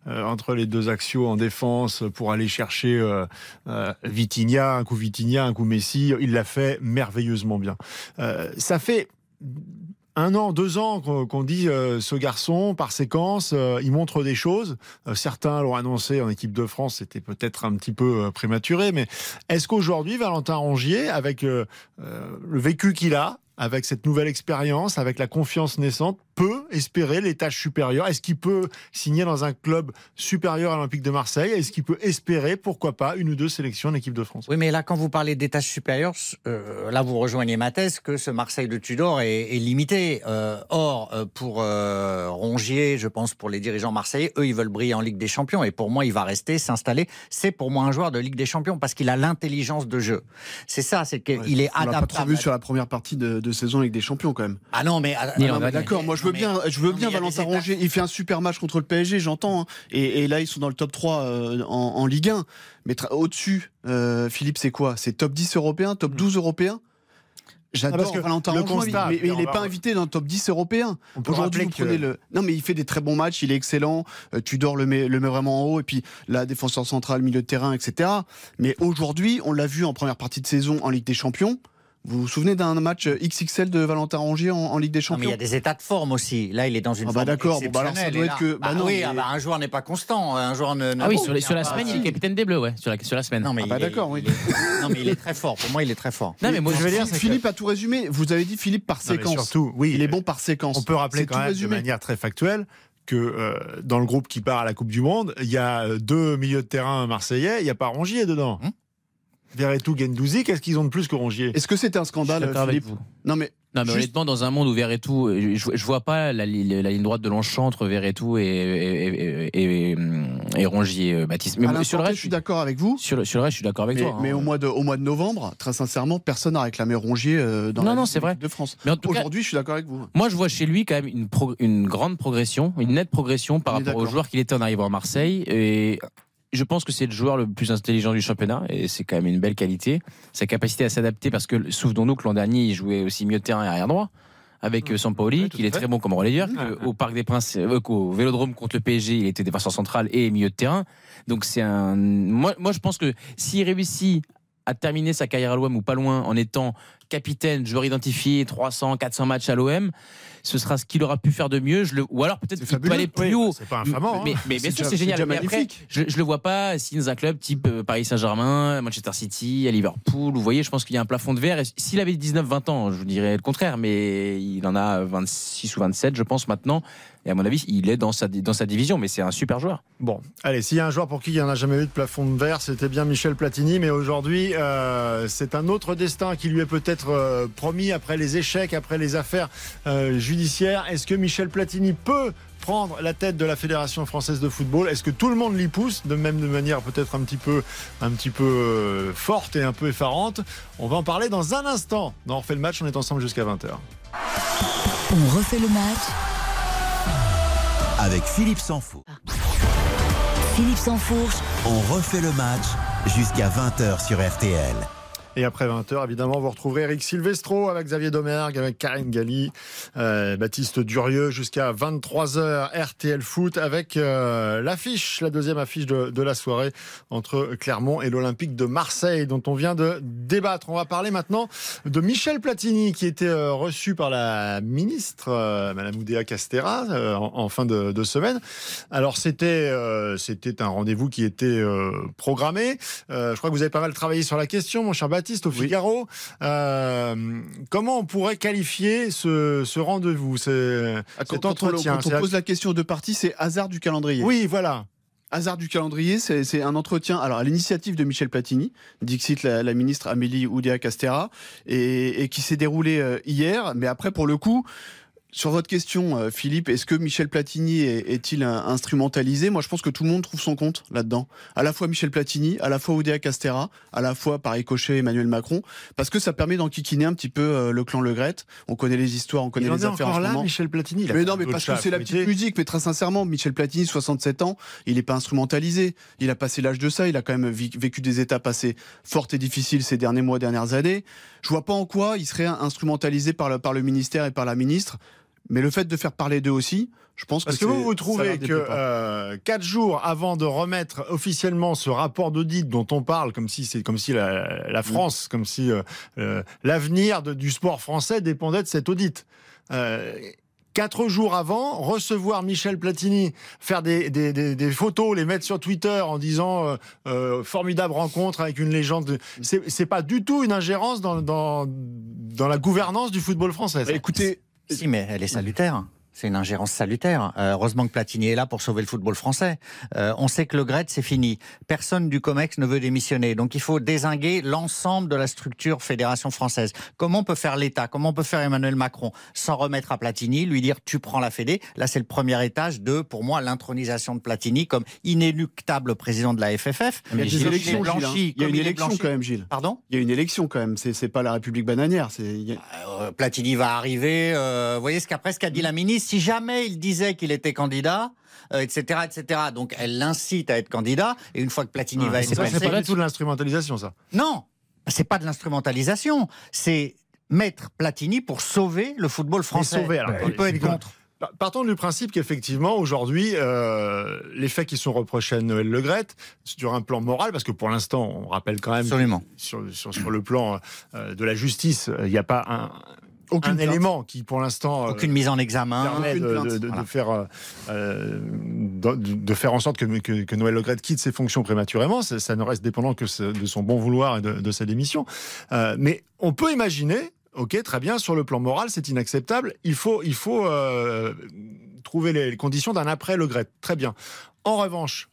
entre les deux axios en défense pour aller chercher Vitinha, un coup Vitinha, un coup Messi. Il l'a fait merveilleusement bien. ça fait un an, deux ans qu'on dit euh, ce garçon, par séquence, euh, il montre des choses. Euh, certains l'ont annoncé en équipe de France, c'était peut-être un petit peu prématuré, mais est-ce qu'aujourd'hui, Valentin Rongier, avec le vécu qu'il a, avec cette nouvelle expérience, avec la confiance naissante, peut espérer les tâches supérieures? Est-ce qu'il peut signer dans un club supérieur à l'Olympique de Marseille? Est-ce qu'il peut espérer, pourquoi pas, une ou deux sélections en équipe de France? Oui, mais là, quand vous parlez des tâches supérieures, euh, là, vous rejoignez ma thèse que ce Marseille de Tudor est, limité. Euh, or, euh, pour Rongier, je pense pour les dirigeants marseillais, eux, ils veulent briller en Ligue des Champions. Et pour moi, il va rester, s'installer. C'est pour moi un joueur de Ligue des Champions parce qu'il a l'intelligence de jeu. C'est ça, c'est qu'il est adaptable. On l'a pas trop vu sur la première partie de, saison Ligue des Champions, quand même. Ah non, mais... d'accord, moi je veux bien, je veux bien Valentin Rongier. Il fait un super match contre le PSG, j'entends. Hein. Et, là, ils sont dans le top 3 euh, en, Ligue 1. Mais au-dessus, euh, Philippe, c'est quoi? C'est top 10 européen, top 12 hmm. européen J'adore ah, Valentin Rongier, mais, il n'est pas invité dans le top 10 européen. Aujourd'hui, vous prenez le. Non, mais il fait des très bons matchs, il est excellent. Euh, Tudor le met, le met vraiment en haut, et puis la défenseur central, milieu de terrain, etc. Mais aujourd'hui, on l'a vu en première partie de saison en Ligue des Champions. Vous vous souvenez d'un match XXL de Valentin Rongier en, Ligue des Champions mais il y a des états de forme aussi. Là, il est dans une ah bah d'accord. Bon, bah alors ça doit être que. Bah, bah non, oui, ah bah un joueur n'est pas constant. Un joueur ne. Ah oui, sur, sur la semaine, il est capitaine des Bleus, ouais. Sur la, sur la semaine. Non, mais ah bah d'accord, oui. non, mais il est très fort. Pour moi, il est très fort. Non, mais moi, je veux dire, Philippe a tout résumé. Vous avez dit Philippe par séquence. surtout, oui. Il est bon par séquence. On peut rappeler quand même de manière très factuelle que euh, dans le groupe qui part à la Coupe du Monde, il y a deux milieux de terrain marseillais, il n'y a pas Rongier dedans. Hum Verretou, Gendouzi, qu'est-ce qu'ils ont de plus que Rongier? Est-ce que c'est un scandale, Philippe? Non, mais non, mais honnêtement, dans un monde où Verretou, je, je vois pas la, ligne droite de Longchamp entre Verretou et, et, et, Rongier, euh, Baptiste. Mais sur le reste, je suis d'accord avec vous. Sur le, sur le reste, je suis d'accord avec toi. Mais hein. au, mois de, au mois de novembre, très sincèrement, personne n'a réclamé Rongier euh, dans non, la non, c'est vrai. de France. Mais aujourd'hui, je suis d'accord avec vous. Moi, je vois chez lui quand même une, une grande progression, une nette progression par rapport au joueur qu'il était en arrivant à Marseille. Et je pense que c'est le joueur le plus intelligent du championnat et c'est quand même une belle qualité. Sa capacité à s'adapter parce que souvenons-nous que l'an dernier il jouait aussi mieux de terrain et arrière droit avec mmh. Sampaoli, qu'il est très bon comme relayeur, au Parc des Princes, euh, au Vélodrome contre le PSG, il était défenseur central et milieu de terrain. Donc c'est un. Moi, moi, je pense que s'il réussit à terminer sa carrière à l'OM ou pas loin en étant capitaine, joueur identifié, 300, 400 matchs à l'OM, ce sera ce qu'il aura pu faire de mieux. Je le, ou alors peut-être qu'il peut aller plus haut. C'est pas infamant. Mais, hein. mais, bien sûr, c'est génial. Mais après, je, je le vois pas si dans un club type euh, Paris Saint-Germain, Manchester City, à Liverpool. Vous voyez, je pense qu'il y a un plafond de verre. S'il avait 19-20 ans, je vous dirais le contraire, mais il en a 26 ou 27, je pense maintenant. Et à mon avis, il est dans sa, dans sa division, mais c'est un super joueur. Bon, allez, s'il y a un joueur pour qui il n'y en a jamais eu de plafond de verre, c'était bien Michel Platini, mais aujourd'hui, euh, c'est un autre destin qui lui est peut-être euh, promis après les échecs, après les affaires euh, judiciaires. Est-ce que Michel Platini peut prendre la tête de la Fédération française de football? Est-ce que tout le monde l'y pousse, de même de manière peut-être un petit peu, un petit peu forte et un peu effarante On va en parler dans un instant. on refait le match, on est ensemble jusqu'à 20h. On refait le match avec Philippe Sansfourche. Philippe Sansfourche. On refait le match jusqu'à 20h sur RTL. Et après 20h, évidemment, vous retrouverez Eric Silvestro avec Xavier Domergue, avec Karine Galli, euh, Baptiste Durieux jusqu'à 23h RTL Foot avec euh, l'affiche, la deuxième affiche de, la soirée entre Clermont et l'Olympique de Marseille dont on vient de débattre. On va parler maintenant de Michel Platini qui était euh, reçu par la ministre, Madame Oudéa Castera, en, fin de, de, semaine. Alors c'était c'était un rendez-vous qui était programmé. je crois que vous avez pas mal travaillé sur la question, mon cher Baptiste au Figaro. Euh, comment on pourrait qualifier ce, rendez-vous, cet entretien? Quand on pose la question de partie, c'est hasard du calendrier. Oui, voilà. Hasard du calendrier, c'est un entretien alors à l'initiative de Michel Platini, Dixit la, la ministre Amélie Oudéa-Castera, et, et, qui s'est déroulé euh, hier. Mais après, pour le coup, sur votre question, euh, Philippe, est-ce que Michel Platini est-il instrumentalisé? Moi, je pense que tout le monde trouve son compte là-dedans. À la fois Michel Platini, à la fois Oudéa Castera, à la fois par Cochet Emmanuel Macron, parce que ça permet d'enquiquiner un petit peu euh, le clan Le Gret. On connaît les histoires, on connaît les affaires. Encore là, Michel Platini? mais non, mais parce que c'est la petite musique. Mais très sincèrement, Michel Platini, 67 ans, il n'est pas instrumentalisé. Il a passé l'âge de ça. Il a quand même vécu des étapes assez fortes et difficiles ces derniers mois, dernières années. Je vois pas en quoi il serait instrumentalisé par le, par le ministère et par la ministre. Mais le fait de faire parler d'eux aussi, je pense Parce que, que vous, vous trouvez que euh, quatre jours avant de remettre officiellement ce rapport d'audit dont on parle, comme si c'est comme si la, la France, comme si euh, euh, l'avenir du sport français dépendait de cet audit. Quatre jours avant, recevoir Michel Platini, faire des, des, des, photos, les mettre sur Twitter en disant formidable rencontre avec une légende. C'est pas du tout une ingérence dans, dans, dans la gouvernance du football français. Écoutez, si, mais elle est salutaire. C'est une ingérence salutaire. Euh, heureusement que Platini est là pour sauver le football français. Euh, on sait que le GRET, c'est fini. Personne du COMEX ne veut démissionner. Donc il faut désinguer l'ensemble de la structure fédération française. Comment on peut faire l'État? Comment on peut faire Emmanuel Macron? Sans remettre à Platini, lui dire tu prends la Fédé Là, c'est le premier étage de, pour moi, l'intronisation de Platini comme inéluctable président de la FFF. Il y a des élections, hein. Il y a une élection quand même, Gilles. Pardon? Il y a une élection quand même. C'est pas la République bananière. Euh, Platini va arriver. vous voyez ce qu'après ce qu'a dit la ministre? Si jamais il disait qu'il était candidat, etc., etc. Donc elle l'incite à être candidat. Et une fois que Platini Ah, va être c'est pas du tout de l'instrumentalisation, ça. non, c'est pas de l'instrumentalisation, c'est mettre Platini pour sauver le football français. sauver, alors, attendez, peut être contre. Pa- Partons du principe qu'effectivement, aujourd'hui, euh, les faits qui sont reprochés à Noël Legrette, sur un plan moral, parce que pour l'instant, on rappelle quand même, Absolument. sur, sur, sur le plan euh, de la justice, il n'y a pas un, Aucune un plainte. élément qui, pour l'instant, euh, Aucune mise en examen. de, faire, euh, euh, de, de faire en sorte que, que, que Noël Legrette quitte ses fonctions prématurément. Ça, ça ne reste dépendant que ce- de son bon vouloir et de, de sa démission. Euh, mais on peut imaginer, ok, très bien, sur le plan moral, c'est inacceptable. Il faut, il faut euh, trouver les, les conditions d'un après Legrette. Très bien. En revanche,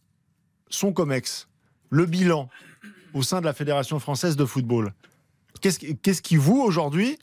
son COMEX, le bilan au sein de la Fédération française de football, qu'est-ce qui- qu'est-ce qui, vous, aujourd'hui,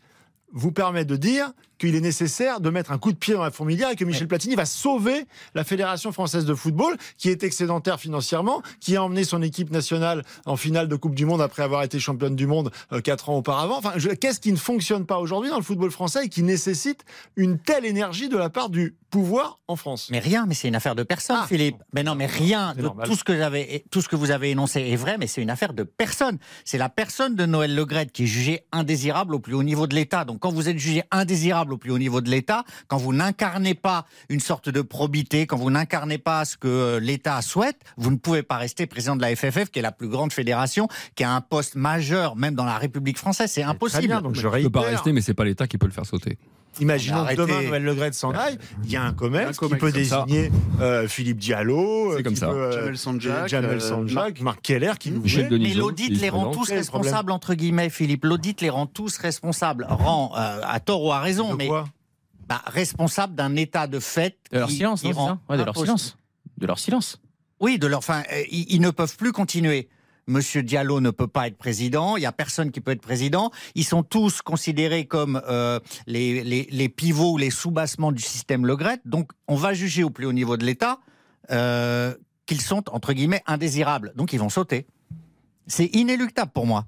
vous permet de dire qu'il est nécessaire de mettre un coup de pied dans la fourmilière et que Michel Platini va sauver la Fédération française de football, qui est excédentaire financièrement, qui a emmené son équipe nationale en finale de Coupe du Monde après avoir été championne du monde euh, quatre ans auparavant. Enfin, qu'est-ce qui ne fonctionne pas aujourd'hui dans le football français et qui nécessite une telle énergie de la part du pouvoir en France? Mais rien, mais c'est une affaire de personne, Ah. Philippe. Mais non, mais rien de tout ce que j'avais, tout ce que vous avez énoncé est vrai, mais c'est une affaire de personne. C'est la personne de Noël Legrette qui est jugée indésirable au plus haut niveau de l'État. Donc, quand vous êtes jugé indésirable au plus haut niveau de l'État, quand vous n'incarnez pas une sorte de probité, quand vous n'incarnez pas ce que l'État souhaite, vous ne pouvez pas rester président de la FFF, qui est la plus grande fédération, qui a un poste majeur, même dans la République française. C'est Très impossible. bien, donc je Il peut pas rester, mais c'est pas l'État qui peut le faire sauter. Imaginons que demain Noël Legrette s'en aille, il y a un Un COMEX qui peut comme désigner euh, Philippe Diallo, euh, comme qui ça. peut, euh, Jamel Sanjak, Jamel euh, Sanjak, Marc Keller qui nous Michel. Mais l'audit les rend tous le responsables, entre guillemets, Philippe? L'audit les rend tous responsables. Rend, euh, à tort ou à raison, De mais bah, responsable d'un état de fait. De leur qui- silence, qui non, rend Ouais, De leur silence. De leur silence. Oui, de leur. Enfin, euh, ils, ils ne peuvent plus continuer. Monsieur Diallo ne peut pas être président, il n'y a personne qui peut être président. Ils sont tous considérés comme euh, les, les, les pivots ou les sous-bassements du système Le Gret. Donc, on va juger au plus haut niveau de l'État euh, qu'ils sont, entre guillemets, indésirables. Donc, ils vont sauter. C'est inéluctable pour moi.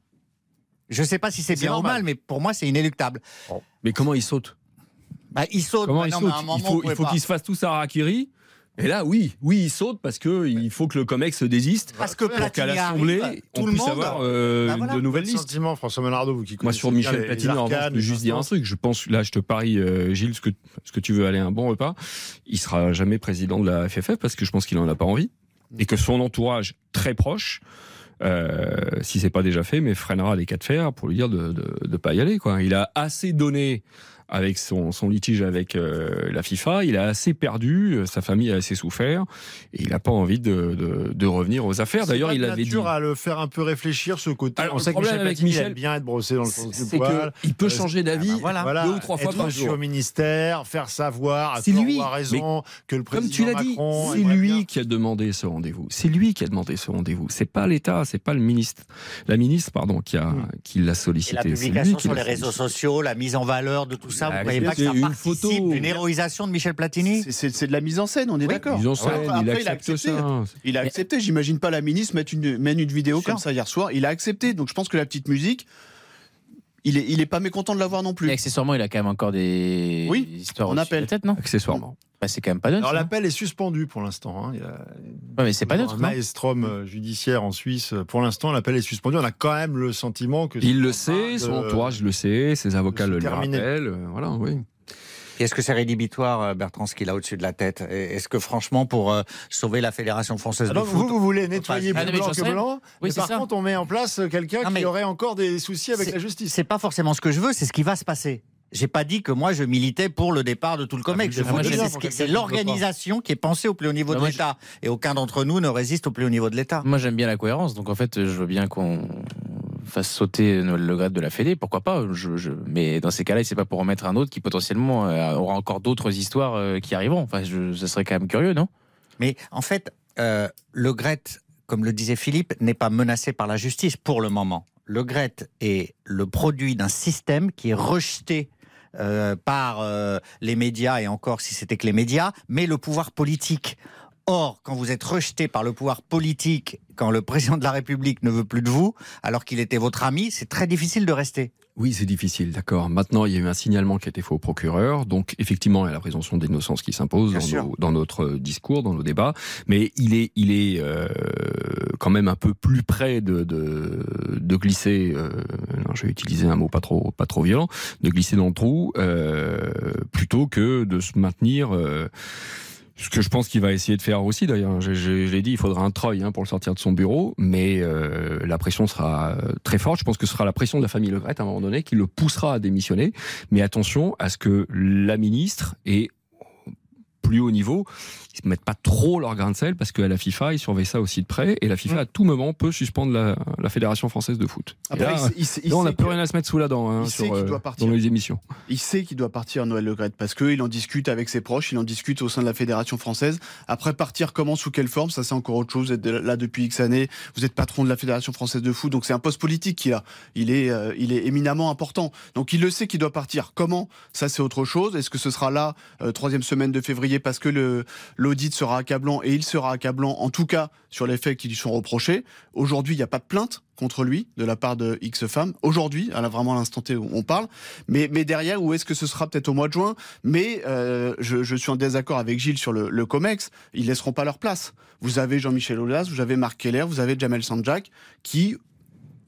Je ne sais pas si c'est bien ou mal, mais pour moi, c'est inéluctable. Mais comment il saute Bah, ils sautent. Comment bah, il non, saute mais à un moment, Il faut, il faut pas. qu'il se fasse tout ça à Harakiri. Et là, oui, oui, il saute parce que il faut que le Comex se désiste Parce que pour qu'à l'Assemblée, on tout le puisse monde. avoir euh, Bah voilà. de nouvelles listes. sentiment, François Monardo, vous qui Moi, sur Michel les- Platini, en revanche, je peux juste dire un truc. Je pense, là, je te parie, euh, Gilles, ce que, ce que tu veux aller à un bon repas, il sera jamais président de la FFF parce que je pense qu'il en a pas envie et que son entourage très proche, euh, si c'est pas déjà fait, mais freinera les cas de fer pour lui dire de, de pas y aller. Quoi. Il a assez donné avec son, son litige avec euh, la FIFA, il a assez perdu, euh, sa famille a assez souffert, et il n'a pas envie de, de, de revenir aux affaires. D'ailleurs, il avait dit. nature à le faire un peu réfléchir ce côté. Alors, on le sait que problème Michel avec Michel- aime bien être brossé dans le sens du C'est poil. qu'il peut Euh, changer d'avis ah bah voilà. Voilà, deux ou trois fois par jour. au ministère, faire savoir à lui, raison que le président Comme tu l'as dit, Macron c'est lui bien. qui a demandé ce rendez-vous. C'est lui qui a demandé ce rendez-vous. C'est pas l'État, c'est pas le ministre, la ministre pardon, qui a Hmm. qui l'a Et sollicité. la publication qui sur les réseaux sociaux, la mise en valeur de tout ça, vous Ah, ne croyez c'est pas que ça une participe photo. d'une héroïsation de Michel Platini C'est- de la mise en scène, on est d'accord. Après, il accepte accepté. ça. Il a accepté. J'imagine pas la ministre mettre une, mettre une vidéo comme ça hier soir. Il a accepté. Donc je pense que la petite musique, il est, il est pas mécontent de l'avoir non plus. Et accessoirement, il a quand même encore des Oui, histoires on appelle. tête, non? Accessoirement. Bah, C'est quand même pas neutre. Alors l'appel est suspendu pour l'instant. hein. Il y a Ouais, mais c'est pas neutre. un maelstrom euh, judiciaire en Suisse. Pour l'instant, l'appel est suspendu. On a quand même le sentiment que Il le sait, de- son entourage le sait, ses avocats le terminer. rappellent. euh, Voilà, oui. Et Est-ce que c'est rédhibitoire, euh, Bertrand, ce qu'il a au-dessus de la tête? Est-ce que franchement, pour euh, sauver la Fédération française Ah de donc, foot, vous, vous voulez nettoyer Ah, plus blanc j'en que blanc, Oui, mais c'est par ça. contre, on met en place quelqu'un qui aurait encore des soucis avec la justice. c'est pas forcément ce que je veux, c'est ce qui va se passer. J'ai pas dit que moi je militais pour le départ de tout le COMEX. vous vous bien c'est l'organisation qui est pensée au plus haut niveau de l'État. Et aucun d'entre nous ne résiste au plus haut niveau de l'État. Moi, j'aime bien la cohérence, donc en fait, je veux bien qu'on fasse sauter Noël Le de la Fédé, pourquoi pas je, Mais dans ces cas-là, c'est pas pour en mettre un autre qui potentiellement euh, aura encore d'autres histoires euh, qui arriveront. Enfin, je, serait quand même curieux, non? Mais en fait, euh, le Gret, comme le disait Philippe, n'est pas menacé par la justice pour le moment. Le Gret est le produit d'un système qui est rejeté par les médias, et encore si c'était que les médias, mais le pouvoir politique. Or, quand vous êtes rejeté par le pouvoir politique, quand le président de la République ne veut plus de vous, alors qu'il était votre ami, c'est très difficile de rester. Oui, c'est difficile, d'accord. Maintenant, il y a eu un signalement qui a été fait au procureur. Donc, effectivement, il y a la présomption d'innocence qui s'impose dans, dans, notre discours, dans nos débats. Mais il est, il est euh, quand même un peu plus près de, de, de glisser, euh, je vais utiliser un mot pas trop, pas trop violent, de glisser dans le trou, euh, plutôt que de se maintenir... Ce que je pense qu'il va essayer de faire aussi, d'ailleurs, je, l'ai dit, il faudra un treuil hein, pour le sortir de son bureau, mais euh, la pression sera euh, très forte. Je pense que ce sera la pression de la famille Le Gret à un moment donné qui le poussera à démissionner. Mais attention à ce que la ministre et plus haut niveau, ils ne mettent pas trop leur grain de sel parce qu'à la FIFA, ils surveillent ça aussi de près et la FIFA, à tout moment, peut suspendre la, Fédération française de foot. là, on n'a plus rien à se mettre sous la dent hein, sur, euh, dans les émissions. Il sait qu'il doit partir, Noël Le Gret, parce qu'il en discute avec ses proches, il en discute au sein de la Fédération française. Après, partir comment, sous quelle forme, ça c'est encore autre chose. Vous êtes là depuis X années, vous êtes patron de la Fédération française de foot, donc c'est un poste politique qu'il a. Il est, euh, il est éminemment important. Donc il le sait qu'il doit partir. Comment? Ça c'est autre chose. Est-ce que ce sera là, euh, troisième semaine de février, parce que l'audit sera accablant et il sera accablant en tout cas sur les faits qui lui sont reprochés. Aujourd'hui, il n'y a pas de plainte contre lui de la part de X femmes. Aujourd'hui, à vraiment à l'instant T où on parle. Mais, mais derrière, où est-ce que ce sera peut-être au mois de juin? Mais euh, je, suis en désaccord avec Gilles sur le, le COMEX. Ils laisseront pas leur place. Vous avez Jean-Michel Aulas, vous avez Marc Keller, vous avez Jamel Sanjak qui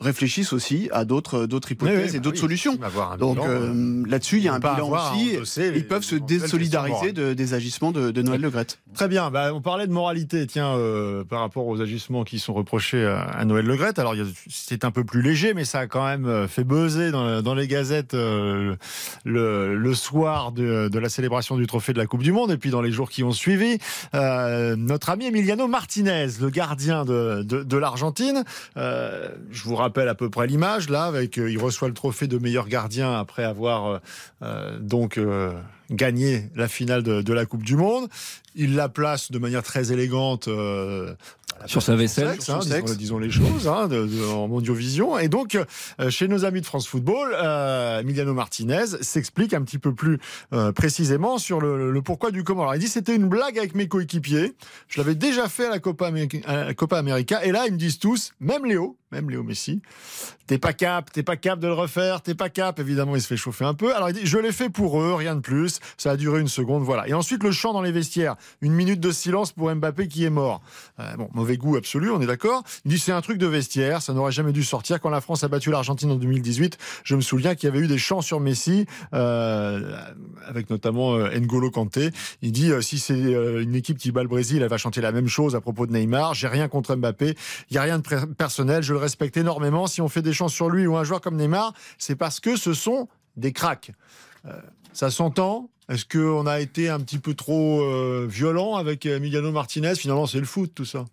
réfléchissent aussi à d'autres d'autres hypothèses et d'autres solutions. Donc euh, là-dessus, il y a un bilan aussi. ils peuvent se désolidariser des agissements de, Noël Le Gret. Très bien. Bah, on parlait de moralité, tiens, euh, par rapport aux agissements qui sont reprochés à, Noël Le Gret. Alors c'est un peu plus léger, mais ça a quand même euh, fait buzzer dans, les gazettes le, le, soir de, la célébration du trophée de la Coupe du Monde et puis dans les jours qui ont suivi. notre ami Emiliano Martinez, le gardien de l'Argentine, je vous rappelle à peu près l'image là, avec euh, il reçoit le trophée de meilleur gardien après avoir euh, euh, donc gagné la finale de, la Coupe du Monde. Il la place de manière très élégante sur sa vaisselle, hein, disons, les choses, hein, en mondiovision. Et donc, chez nos amis de France Football, Emiliano Martinez s'explique un petit peu plus précisément sur le, pourquoi du comment. Alors, il dit c'était une blague avec mes coéquipiers. Je l'avais déjà fait à la Copa, Copa América. Et là, ils me disent tous, même Léo, même Léo Messi. T'es pas cap, t'es pas cap de le refaire, t'es pas cap. Évidemment, il se fait chauffer un peu. Alors il dit, je l'ai fait pour eux, rien de plus. Ça a duré une seconde, voilà. Et ensuite, le chant dans les vestiaires. Une minute de silence pour Mbappé qui est mort. Euh, bon, goût absolu, on est d'accord. Il dit, c'est un truc de vestiaire, ça n'aurait jamais dû sortir. Quand la France a battu l'Argentine en 2018, je me souviens qu'il y avait eu des chants sur Messi, euh, avec notamment euh, N'Golo Kanté. Il dit, si c'est une équipe qui bat le Brésil, elle va chanter la même chose à propos de Neymar. J'ai rien contre Mbappé. Il y a rien de personnel. Je le respecte énormément. Si on fait des chants sur lui ou un joueur comme Neymar, c'est parce que ce sont des cracks. Euh, ça s'entend? Est-ce qu'on a été un petit peu trop euh, violent avec Emiliano Martinez? Finalement, c'est le foot, tout ça.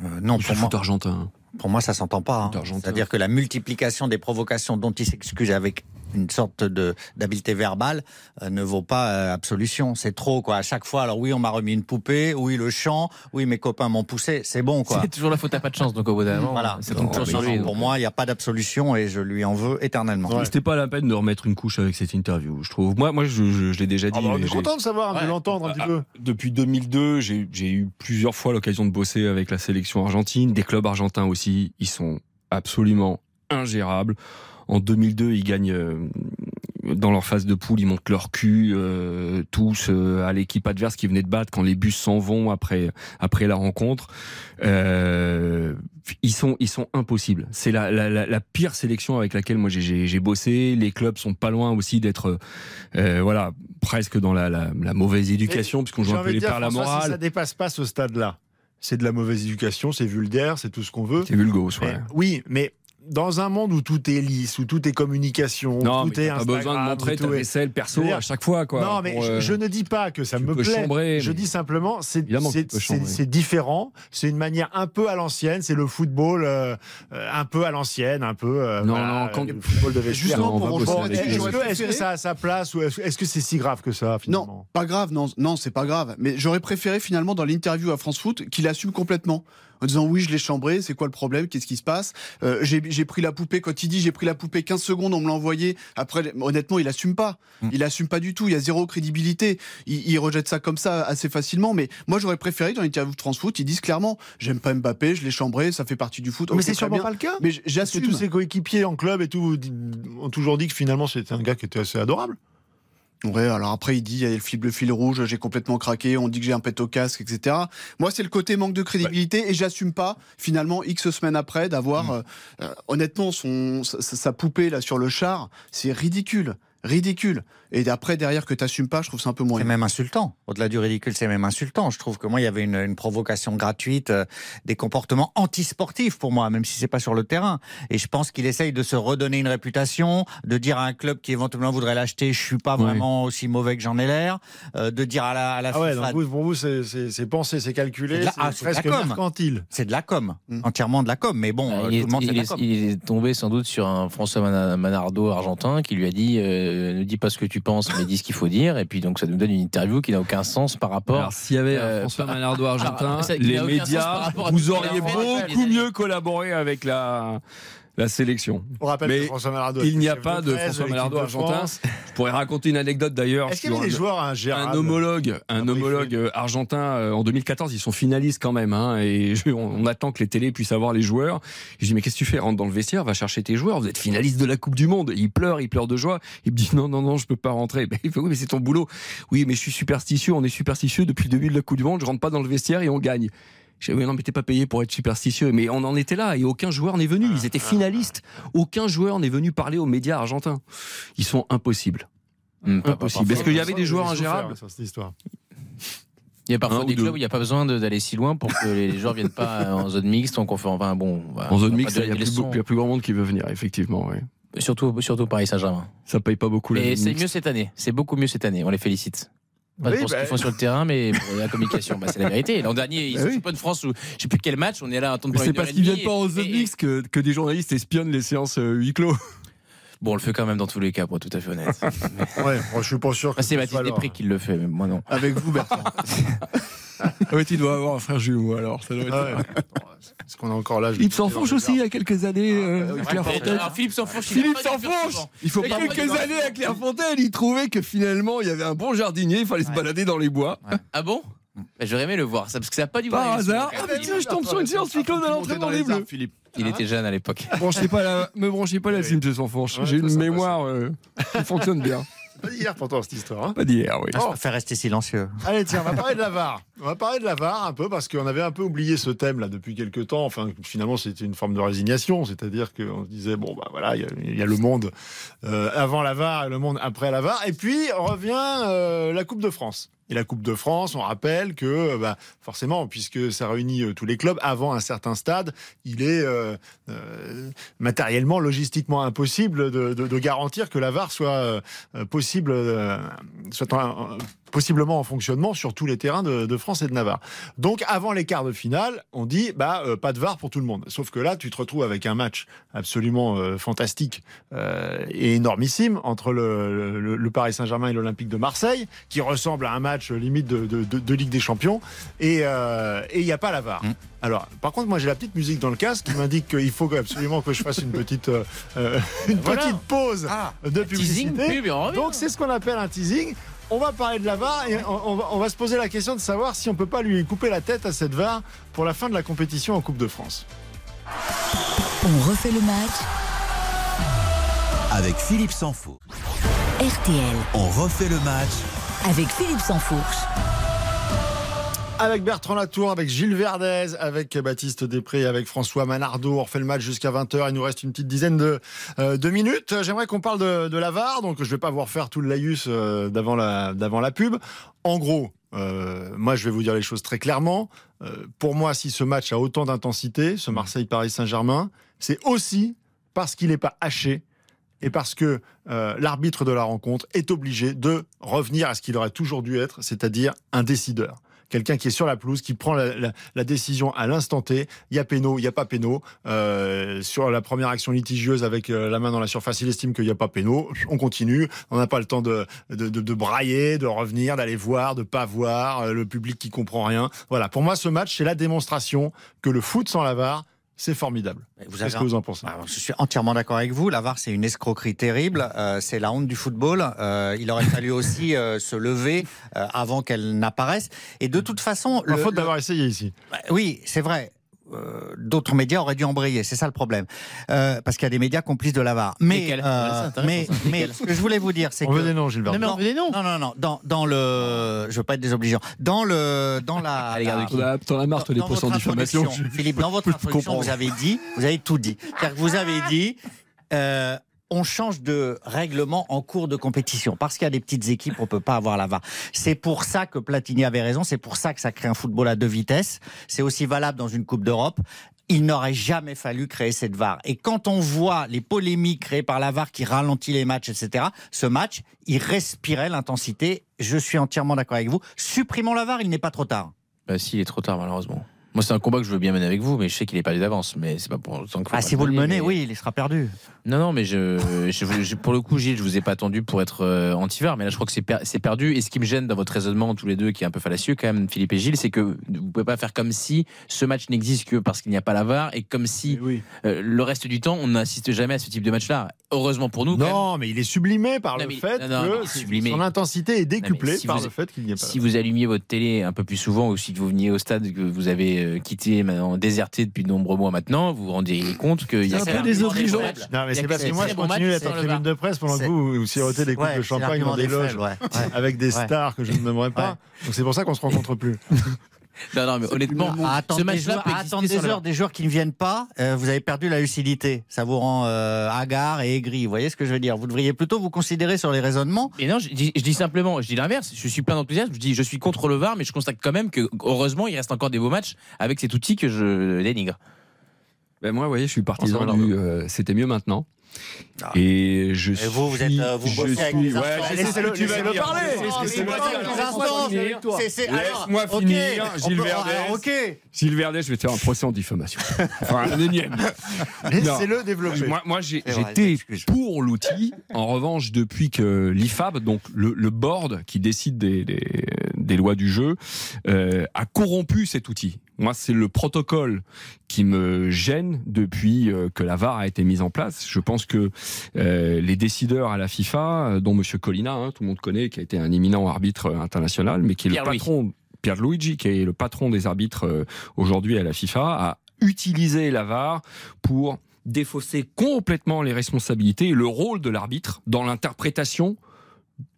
Euh, non, pour moi, argentin. Pour moi, ça s'entend pas. Hein. C'est-à-dire que la multiplication des provocations dont il s'excuse avec une sorte de d'habileté verbale euh, ne vaut pas euh, absolution. C'est trop quoi. À chaque fois, alors oui, on m'a remis une poupée, oui le chant, oui mes copains m'ont poussé, c'est bon quoi. C'est toujours la faute à pas de chance donc au bout d'un moment. Voilà. C'est Pour moi, il n'y a pas d'absolution et je lui en veux éternellement. C'était pas la peine de remettre une couche avec cette interview, je trouve. Moi, moi, je, l'ai déjà dit. Ah bah, on est content de savoir, de l'entendre un petit peu. Ah, depuis 2002, j'ai eu plusieurs fois l'occasion de bosser avec la sélection argentine, des clubs argentins aussi. Ils sont absolument ingérables. En 2002, ils gagnent euh, dans leur phase de poule, ils montent leur cul euh, tous euh, à l'équipe adverse qui venait de battre quand les bus s'en vont après après la rencontre. Euh, ils sont ils sont impossibles. C'est la, la, la, pire sélection avec laquelle moi j'ai bossé. Les clubs sont pas loin aussi d'être voilà presque dans la, la, mauvaise éducation puisqu'on joue un peu les pères la morale. ça dépasse pas ce stade-là. C'est de la mauvaise éducation, c'est vulgaire, c'est tout ce qu'on veut. C'est vulgose, ouais. oui, mais dans un monde où tout est lisse, où tout est communication, non, tout est Instagram, pas besoin de montrer ta vaisselle perso à chaque fois, quoi. Non, mais je, euh, ne dis pas que ça me plaît. je dis simplement, c'est différent. C'est une manière un peu à l'ancienne. C'est le football euh, un peu à l'ancienne, un peu. Euh, non, non, quand le football de vestiaire. Est-ce que ça a sa place ou est-ce que c'est si grave que ça finalement? Non, pas grave. Non, non, c'est pas grave. Mais j'aurais préféré finalement dans l'interview à France Foot qu'il assume complètement en disant oui, je l'ai chambré, c'est quoi le problème, qu'est-ce qui se passe? Euh, J'ai pris la poupée, quand il dit j'ai pris la poupée 15 secondes, on me l'a envoyé. Après, honnêtement, il assume pas. Mm. Il assume pas du tout, il y a zéro crédibilité. Il, rejette ça comme ça assez facilement, mais moi j'aurais préféré dans l'interview de Transfoot, ils disent clairement j'aime pas Mbappé, je l'ai chambré, ça fait partie du foot. Mais c'est sûrement pas le cas. Mais j'assume. Tous ses coéquipiers en club et tout ont toujours dit que finalement c'était un gars qui était assez adorable. Ouais, alors après il dit il y a le fil, rouge, j'ai complètement craqué, on dit que j'ai un pet au casque, etc. Moi c'est le côté manque de crédibilité et j'assume pas finalement X semaines après d'avoir mmh. euh, euh, honnêtement son sa, poupée là sur le char, c'est ridicule ridicule. Et après, derrière, que tu n'assumes pas, je trouve ça un peu moins. C'est même insultant. Au-delà du ridicule, c'est même insultant. Je trouve que moi, il y avait une, provocation gratuite, euh, des comportements antisportifs pour moi, même si c'est pas sur le terrain. Et je pense qu'il essaye de se redonner une réputation, de dire à un club qui éventuellement voudrait l'acheter, je suis pas vraiment aussi mauvais que j'en ai l'air, euh, de dire à la, à la ah ouais, donc pour vous, c'est pensé, c'est calculé, c'est ah, presque mercantile. C'est de la com, mm. entièrement de la com. Mais bon, euh, il, tout est, le monde, il, est, tombé sans doute sur un François Manardo argentin qui lui a dit euh, ne dis pas ce que tu penses, mais dis ce qu'il faut dire. Et puis donc ça nous donne une interview qui n'a aucun sens par rapport. Alors s'il y avait euh, François Manardo argentin, les médias, vous auriez beaucoup mieux collaboré avec la la sélection. On rappelle Mais François il n'y a pas de François Malardo argentin. Je pourrais raconter une anecdote d'ailleurs. Est-ce qu'il y a des joueurs un, un homologue, un homologue euh, argentin euh, en 2014, ils sont finalistes quand même, hein, et on, attend que les télés puissent avoir les joueurs. je dis mais qu'est-ce que tu fais? Rentre dans le vestiaire, va chercher tes joueurs. Vous êtes finaliste de la Coupe du Monde. il pleure, il pleure de joie. Il me dit non non non, je peux pas rentrer. Ben, il fait oui mais c'est ton boulot. Oui mais je suis superstitieux. On est superstitieux depuis le début de la Coupe du Monde. Je rentre pas dans le vestiaire et on gagne. Je oui, non, mais t'es pas payé pour être superstitieux. Mais on en était là et aucun joueur n'est venu. Ils étaient finalistes. Aucun joueur n'est venu parler aux médias argentins. Ils sont impossibles. Hmm, impossible. Est-ce qu'il y avait des joueurs ingérables il y a parfois des clubs où il n'y a pas besoin d'aller si loin pour que les joueurs viennent pas en zone mixte. Donc on fait enfin bon. En zone mixte, il y, a plus, grand monde qui veut venir, effectivement. Surtout, surtout Paris Saint-Germain. Ça paye pas beaucoup. Et c'est mieux cette année. C'est beaucoup mieux cette année. On les félicite. Pas pour ce qu'ils bah, font sur le terrain, mais pour la communication, bah, c'est la vérité. L'an dernier, ils bah sont pas de France où je sais plus quel match, on est là à attendre C'est parce qu'ils viennent pas en zone mix que, que des journalistes espionnent les séances euh, huis clos. Bon, on le fait quand même dans tous les cas, pour être tout à fait honnête. ouais, moi, je suis pas sûr. Que c'est Baptiste Després qui le fait, mais moi non. Avec vous, Bertrand. oui, tu dois avoir un frère jumeau alors. Ça doit être Est-ce qu'on a encore là Philippe Sanfonche aussi, il y a quelques années. Euh, ah, Clairefontaine. Philippe Sanfonche, Philippe Il faut pas quelques années à Clairefontaine, il trouvait que finalement, il y avait un bon jardinier, il fallait se balader dans les bois. Ah bon? bah, J'aurais aimé le voir, parce que ça n'a pas du Par hasard Ah, bah tiens, je tombe sur une séance cyclone à l'entraînement des Bleus. Philippe. Il était jeune à l'époque. Branchez pas la, me branchez pas la cime de Sanfonche. J'ai une mémoire euh, qui fonctionne bien. Pas d'hier pourtant cette histoire. Hein. pas d'hier, oui. Ah, je préfère rester silencieux. Allez, tiens, on va parler de la VAR. On va parler de la VAR un peu parce qu'on avait un peu oublié ce thème là depuis quelques temps. Enfin, finalement, c'était une forme de résignation, c'est-à-dire qu'on se disait bon bah voilà, il y, a le monde euh, avant la VAR et le monde après la VAR. Et puis revient euh, la Coupe de France. Et la Coupe de France, on rappelle que euh, bah, forcément, puisque ça réunit euh, tous les clubs, avant un certain stade, il est euh, matériellement, logistiquement impossible de, garantir que la VAR soit possible, soit possiblement en fonctionnement sur tous les terrains de, France et de Navarre. Donc avant les quarts de finale, on dit bah euh, pas de VAR pour tout le monde. Sauf que là, tu te retrouves avec un match absolument euh, fantastique euh, et énormissime entre le, Paris Saint-Germain et l'Olympique de Marseille, qui ressemble à un match limite de, Ligue des Champions, et il n'y a pas la VAR. Mm. Alors, par contre, moi j'ai la petite musique dans le casque qui m'indique qu'il faut absolument que je fasse une petite, une petite pause ah, de publicité. Donc c'est ce qu'on appelle un teasing on va parler de la VAR et on, va, se poser la question de savoir si on peut pas lui couper la tête à cette VAR pour la fin de la compétition en Coupe de France. On refait le match avec Philippe Sansfourche. RTL. On refait le match avec Philippe Sansfourche avec Bertrand Latour, avec Gilles Verdez, avec Baptiste Després, avec François Manardo. On refait le match jusqu'à 20h. Il nous reste une petite dizaine de, euh, minutes. J'aimerais qu'on parle de, la VAR, donc je ne vais pas vous refaire tout le laïus euh, d'avant la, la pub. En gros, euh, moi je vais vous dire les choses très clairement. pour moi, si ce match a autant d'intensité, ce Marseille-Paris Saint-Germain, c'est aussi parce qu'il n'est pas haché et parce que l'arbitre de la rencontre est obligé de revenir à ce qu'il aurait toujours dû être, c'est-à-dire un décideur quelqu'un qui est sur la pelouse, qui prend la, décision à l'instant T. Il y a péno, il n'y a pas péno. Euh, sur la première action litigieuse avec euh, la main dans la surface, il estime qu'il n'y a pas péno. On continue. On n'a pas le temps de, de, de, brailler, de revenir, d'aller voir, de pas voir, le public qui comprend rien. Voilà. Pour moi, ce match, c'est la démonstration que le foot sans la VAR, c'est formidable. Qu'est-ce que vous en pensez? Bah, Je suis entièrement d'accord avec vous. La VAR, c'est une escroquerie terrible. Euh, c'est la honte du football. Euh, il aurait fallu aussi euh, se lever avant qu'elle n'apparaisse. Et de toute façon, la faute d'avoir essayé ici. Bah, oui, c'est vrai. Euh, d'autres médias auraient dû embrayer. C'est ça le problème. Euh, parce qu'il y a des médias complices de l'avare. Mais, euh, mais, mais ce que je voulais vous dire, c'est que. On veut des noms, Gilbert. Non, mais on veut des noms. Non, non, non. Dans, dans le. Je veux pas être désobligeant. Dans le. Dans la. T'en as marre, les procès diffamation. Philippe, dans votre introduction, vous avez dit. Vous avez tout dit. Vous avez dit on change de règlement en cours de compétition. Parce qu'il y a des petites équipes, on peut pas avoir la VAR. C'est pour ça que Platini avait raison, c'est pour ça que ça crée un football à deux vitesses. C'est aussi valable dans une Coupe d'Europe. Il n'aurait jamais fallu créer cette VAR. Et quand on voit les polémiques créées par la VAR qui ralentit les matchs, etc., ce match, il respirait l'intensité. Je suis entièrement d'accord avec vous. Supprimons la VAR, il n'est pas trop tard. Bah, si, il est trop tard, malheureusement. Moi, c'est un combat que je veux bien mener avec vous, mais je sais qu'il est perdu d'avance. Mais c'est pas pour autant que. Ah, si vous le menez, oui, il sera perdu. Non, non, mais je, je, pour le coup, Gilles, je vous ai pas attendu pour être euh, anti-VAR, mais là, je crois que c'est perdu. Et ce qui me gêne dans votre raisonnement, tous les deux, qui est un peu fallacieux, quand même, Philippe et Gilles, c'est que vous pouvez pas faire comme si ce match n'existe que parce qu'il n'y a pas la VAR et comme si euh, le reste du temps, on n'assiste jamais à ce type de match-là. Heureusement pour nous. Non, mais il est sublimé par le fait que son intensité est décuplée par le fait qu'il n'y a pas. Si vous allumiez votre télé un peu plus souvent ou si vous veniez au stade que vous avez euh, quitté, maintenant déserté depuis de nombreux mois maintenant, vous vous rendez compte qu'il y a un peu des Non, mais c'est parce que moi, continue d'être en tribune de presse pendant que vous, vous sirotez des coupes de champagne dans des loges avec des stars que je ne nommerai pas. Donc c'est pour ça qu'on se rencontre plus. Non, non, mais honnêtement, à attendre, des, joueurs, des heures, des joueurs qui ne viennent pas, euh, vous avez perdu la lucidité. Ça vous rend euh, hagard et aigri. Vous voyez ce que je veux dire? Vous devriez plutôt vous considérer sur les raisonnements. Mais non, je dis, je dis simplement, je dis l'inverse. Je suis plein d'enthousiasme. Je dis, je suis contre le VAR, mais je constate quand même que, heureusement, il reste encore des beaux matchs avec cet outil que je dénigre. Ben moi, vous voyez, je suis partisan du. Euh, c'était mieux maintenant. Ah. Et je suis. vous, vous êtes, euh, vous bossez avec les ouais, Laissez-le tu le parler. Laisse-moi finir, Gilles Verdet. Gilles Verdet, je vais te faire un procès en diffamation. Enfin, un énième. Laissez-le développer. Moi, moi j'étais pour l'outil. En revanche, depuis que l'IFAB, donc le, le board qui décide des, des, des lois du jeu, euh, a corrompu cet outil. Moi, c'est le protocole qui me gêne depuis euh, que la VAR a été mise en place. Je pense que euh, les décideurs à la FIFA, euh, dont Monsieur Colina, hein, tout le monde connaît, qui a été un éminent arbitre international, mais qui est le patron, Pierre Luigi, qui est le patron des arbitres aujourd'hui à la FIFA, a utilisé la VAR pour défausser complètement les responsabilités et le rôle de l'arbitre dans l'interprétation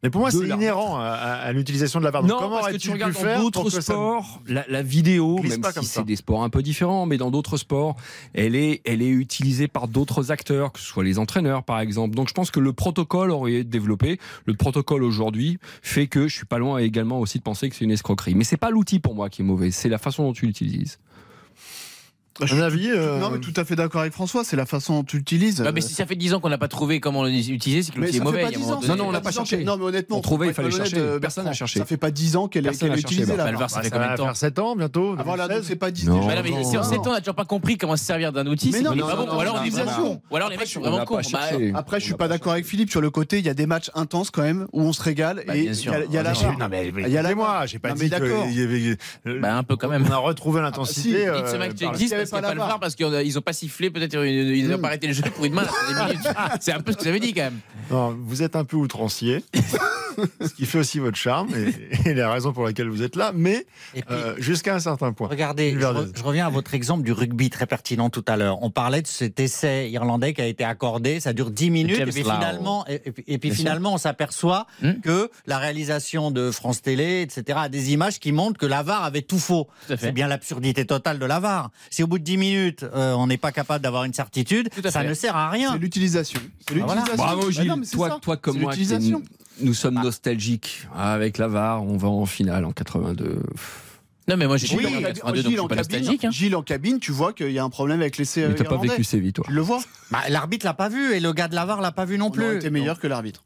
mais pour moi, c'est inhérent à, l'utilisation de la VAR. Non, comment parce que tu regardes dans d'autres sports, la, vidéo, même si c'est des sports un peu différents, mais dans d'autres sports, elle est, elle est utilisée par d'autres acteurs, que ce soit les entraîneurs, par exemple. Donc, je pense que le protocole aurait été développé. Le protocole aujourd'hui fait que je suis pas loin également aussi de penser que c'est une escroquerie. Mais c'est pas l'outil pour moi qui est mauvais, c'est la façon dont tu l'utilises. Un avis euh, Non, mais tout à fait d'accord avec François, c'est la façon dont tu l'utilises. mais si ça fait 10 ans qu'on n'a pas trouvé comment l'utiliser, c'est que l'outil est mauvais. Non, non, on l'a pas cherché. Non, mais honnêtement, on trouvait, il fallait chercher. Euh, Personne n'a cherché. Ça fait pas 10 ans qu'elle est utilisée là. ça fait combien de temps 7 ans bientôt. Ah voilà, c'est pas 10 ans. Mais si en 7 ans, on n'a toujours pas compris comment se servir d'un outil, c'est pas bon. Ou alors on est bon. Ou alors les mecs sont vraiment cons. Bah, après, je suis pas d'accord avec Philippe sur le côté, il y a des matchs intenses quand même où on se régale et il y a la Il y a la moi, j'ai pas dit que. Bah un peu quand même. On a retrouvé l'intensité. Parce qu'il n'y a pas le VAR parce que ils ont pas sifflé, peut-être ils n'ont pas arrêté le jeu pour une main. C'est un peu ce que vous avez dit quand même. Non, vous êtes un peu outrancier. ce qui fait aussi votre charme et, et, la raison pour laquelle vous êtes là, mais euh, jusqu'à un certain point. Regardez, je, reviens à votre exemple du rugby très pertinent tout à l'heure. On parlait de cet essai irlandais qui a été accordé, ça dure 10 minutes, et puis, finalement, et, puis finalement, on s'aperçoit hmm que la réalisation de France Télé, etc., a des images qui montrent que l'avare avait tout faux. C'est bien l'absurdité totale de l'avare. Si au bout de 10 minutes, euh, on n'est pas capable d'avoir une certitude, ça ne sert à rien. C'est l'utilisation. Ah, Bravo Gilles, toi, toi comme moi, nous sommes bah. nostalgiques. avec la VAR, on va en finale en 82. Non, mais moi j'ai Gilles, en 82, donc je suis pas nostalgique. Hein. Gilles en cabine, tu vois qu'il y a un problème avec l'essai. Mais t'as pas vécu ces vies, toi. Tu le vois? Bah, L'arbitre l'a pas vu et le gars de la VAR l'a pas vu non plus. Était meilleur que l'arbitre.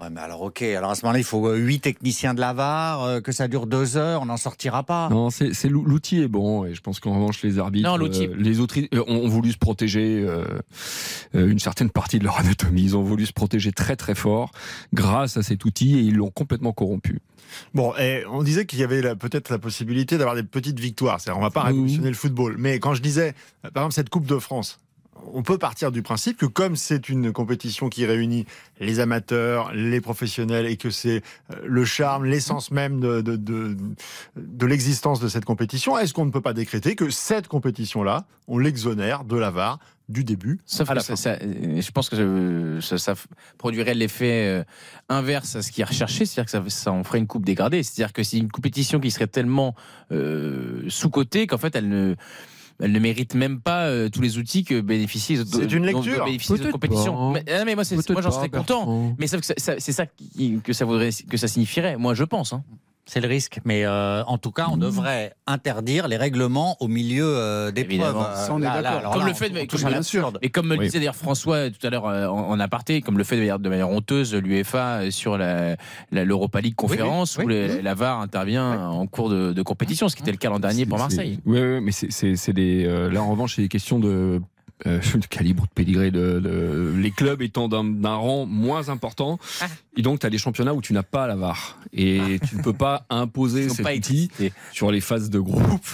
Ouais, mais alors ok, alors à ce moment-là, il faut euh, huit techniciens de la VAR, euh, que ça dure deux heures, on n'en sortira pas. Non, c'est c'est l'ou- l'outil est bon et je pense qu'en revanche les arbitres, Non, l'outil- euh, les autres euh, ont, voulu se protéger une certaine partie de leur anatomie. Ils ont voulu se protéger très très fort grâce à cet outil et ils l'ont complètement corrompu. Bon, et on disait qu'il y avait la- peut-être la possibilité d'avoir des petites victoires. C'est-à-dire, on va pas révolutionner le football. Mais quand je disais, par exemple, cette Coupe de France, on peut partir du principe que comme c'est une compétition qui réunit les amateurs, les professionnels, et que c'est euh, le charme, l'essence même de, de, de, de l'existence de cette compétition, est-ce qu'on ne peut pas décréter que cette compétition-là, on l'exonère de la VAR du début Sauf à que la ça, fin? ça- je pense que ça, produirait l'effet euh, inverse à ce qui est recherché, c'est-à-dire que ça, ça en ferait une coupe dégradée. C'est-à-dire que c'est une compétition qui serait tellement euh, sous-cotée qu'en fait elle ne, elle ne mérite même pas euh, tous les outils que bénéficient les autres, C'est une lecture. bénéficient les autres compétitions. pas, hein. Mais, ah, mais moi, c'est- j'en serais content. Mais sauf que ça- ça- c'est ça qui- que ça voudrait, que ça signifierait. Moi, je pense. hein. C'est le risque. Mais euh, en tout cas, on devrait interdire les règlements au milieu euh, d'épreuves. Évidemment. Euh, Ça, on est là, là, d'accord. alors Comme là, le fait de- comme bien sûr. Et comme me le Oui. disait d'ailleurs François tout à l'heure euh, en, en aparté, comme le fait de manière, de manière honteuse l'UEFA sur la- la- l'Europa League conférence oui, où les- la VAR intervient en cours de, de compétition, ce qui était le cas l'an dernier pour Marseille. Oui, mais c'est- des. euh, là, en revanche, c'est des questions de. Euh, de calibre, de pédigré, de, de- les clubs étant d'un rang moins important, Ah. et donc tu as des championnats où tu n'as pas la VAR, et tu ne peux pas imposer cet pas outil sur les phases de groupe.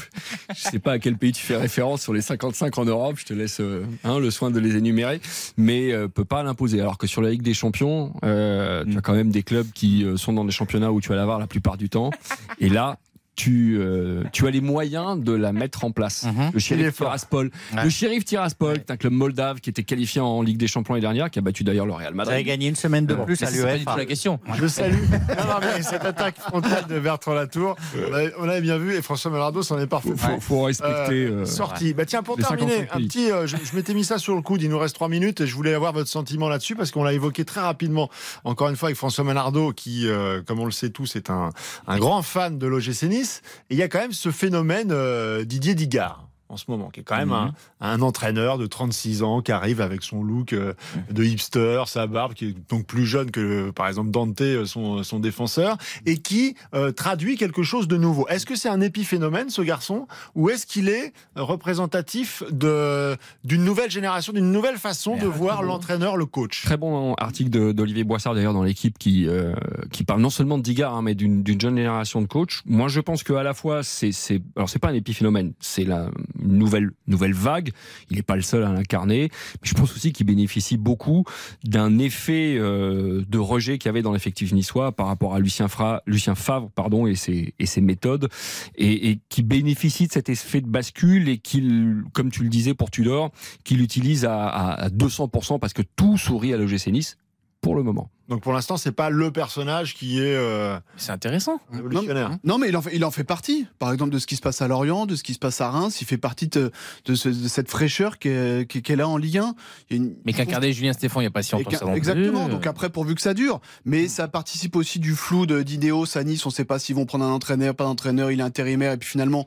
Je sais pas à quel pays tu fais référence sur les 55 en Europe, je te laisse euh, hein, le soin de les énumérer, mais euh, peut pas l'imposer. Alors que sur la Ligue des Champions, euh, tu as quand même des clubs qui euh, sont dans des championnats où tu as la VAR la plupart du temps, et là. Tu, euh, tu as les moyens de la mettre en place. Mhm. Le shérif. Tiraspol. Ouais. Le shérif Tiraspol, est un club moldave qui était qualifié en Ligue des Champions l'année dernière, qui a battu d'ailleurs le Real Vous Madrid. gagné une semaine de Bon. plus à c'est pas tout l'UEFA. la question. Je salue. Non, non, mais cette attaque frontale de Bertrand Latour, on avait, on avait bien vu et François Melardo s'en est parfait. Faut, faut respecter. Euh, euh, sortie. Bah tiens, pour terminer, 55 un petit, euh, je, je m'étais mis ça sur le coude. Il nous reste trois minutes et je voulais avoir votre sentiment là-dessus parce qu'on l'a évoqué très rapidement. Encore une fois avec François Menardo, qui, comme on le sait tous, est un, un grand fan de l'OGC Nice. Et il y a quand même ce phénomène euh, Didier Digard en ce moment, qui est quand même un, un entraîneur de 36 ans qui arrive avec son look euh, de hipster, sa barbe, qui est donc plus jeune que, par exemple, Dante, euh, son, son défenseur, et qui euh, traduit quelque chose de nouveau. Est-ce que c'est un épiphénomène, ce garçon, ou est-ce qu'il est représentatif d'une nouvelle génération, d'une nouvelle façon de voir l'entraîneur, le coach? Très bon article d'Olivier Boissard d'ailleurs dans l'équipe qui euh, qui parle non seulement de Digard hein, mais d'une jeune génération de coachs. Moi je pense que à la fois c'est alors c'est pas un épiphénomène, c'est la une nouvelle nouvelle vague. Il n'est pas le seul à l'incarner, mais je pense aussi qu'il bénéficie beaucoup d'un effet euh, de rejet qu'il y avait dans l'effectif niçois par rapport à Lucien Fra, Lucien Favre pardon et ses et ses méthodes. Et, et qui bénéficie de cet effet de bascule et qu'il comme tu le disais pour Tudor qu'il utilise à, à, à 200% parce que tout sourit à l'OGC Nice pour le moment. Donc pour l'instant, c'est pas le personnage qui est euh, C'est intéressant. révolutionnaire. Non, mais il en, fait, il en fait partie. Par exemple, de ce qui se passe à Lorient, de ce qui se passe à Reims. Il fait partie de, de ce- de cette fraîcheur qu'elle a en Ligue 1. Il y a une- Mais qu'incarnait Julien Stéphane il n'y a pas si longtemps ça non. Exactement. Donc après, pourvu que ça dure. Mais ça participe aussi du flou de- d'Ineos à Nice. On ne sait pas s'ils vont prendre un entraîneur, pas d'entraîneur. Il est intérimaire. Et puis finalement,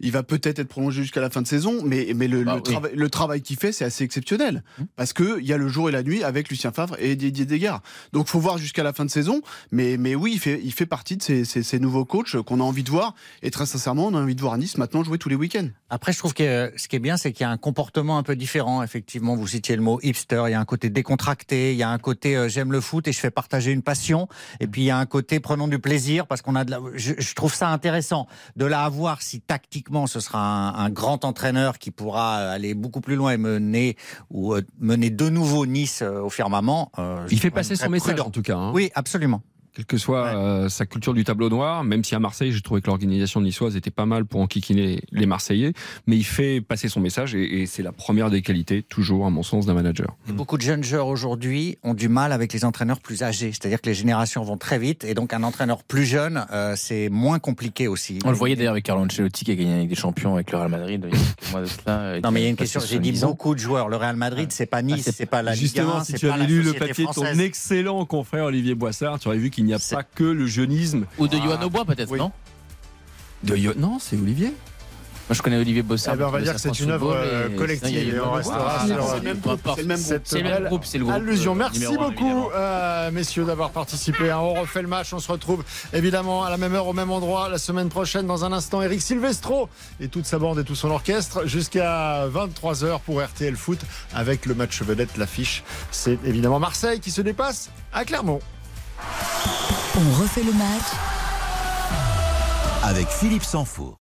il va peut-être être prolongé jusqu'à la fin de saison. Mais, mais le, Bah le oui. travail, le travail qu'il fait, c'est assez exceptionnel. Parce qu'il y a le jour et la nuit avec Lucien Favre et Didier Desgard. Donc faut voir jusqu'à la fin de saison. Mais, mais oui, il fait, il fait partie de ces, ces- ces nouveaux coachs qu'on a envie de voir. Et très sincèrement, on a envie de voir Nice maintenant jouer tous les week-ends. Après, je trouve que euh, ce qui est bien, c'est qu'il y a un comportement un peu différent. Effectivement, vous citiez le mot hipster. Il y a un côté décontracté. Il y a un côté euh, j'aime le foot et je fais partager une passion. Et puis il y a un côté prenons du plaisir parce qu'on a de la. Je, je trouve ça intéressant de là avoir si tactiquement ce sera un, un grand entraîneur qui pourra aller beaucoup plus loin et mener ou euh, mener de nouveau Nice euh, au firmament. euh, Il fait passer son message prudent. en tout cas. hein. Oui, absolument. Quelle que soit Ouais. euh, sa culture du tableau noir, même si à Marseille, j'ai trouvé que l'organisation niçoise était pas mal pour enquiquiner les Marseillais, mais il fait passer son message et, et c'est la première des qualités, toujours à mon sens, d'un manager. Et beaucoup de jeunes joueurs aujourd'hui ont du mal avec les entraîneurs plus âgés. C'est-à-dire que les générations vont très vite et donc un entraîneur plus jeune, euh, c'est moins compliqué aussi. On le voyait d'ailleurs avec Carlo Ancelotti qui a gagné avec des champions avec le Real Madrid il y a quelques mois de cela. Non, mais il y a une question. J'ai dit 70 ans. beaucoup de joueurs. Le Real Madrid, c'est pas Nice, Ah, c'est- pas la Ligue Justement, 1, si tu avais lu le papier de ton excellent confrère Olivier Boissard, tu aurais vu qu'il n'y a pas que le jeunisme. Ou de Johan Aubois peut-être, Oui. non De Yo- Non, c'est Olivier. Moi, je connais Olivier Bossard. Eh ben, on va dire que c'est une œuvre euh, collective. on restera sur C'est le même groupe. C'est le même groupe. C'est le même groupe, c'est le groupe. Allusion. euh, Merci beaucoup, euh, messieurs, d'avoir participé. hein. On refait le match. On se retrouve évidemment à la même heure, au même endroit, la semaine prochaine. Dans un instant, Eric Silvestro et toute sa bande et tout son orchestre jusqu'à 23h pour RTL Foot avec le match vedette. L'affiche, c'est évidemment Marseille qui se dépasse à Clermont. On refait le match Avec Philippe Sansfour.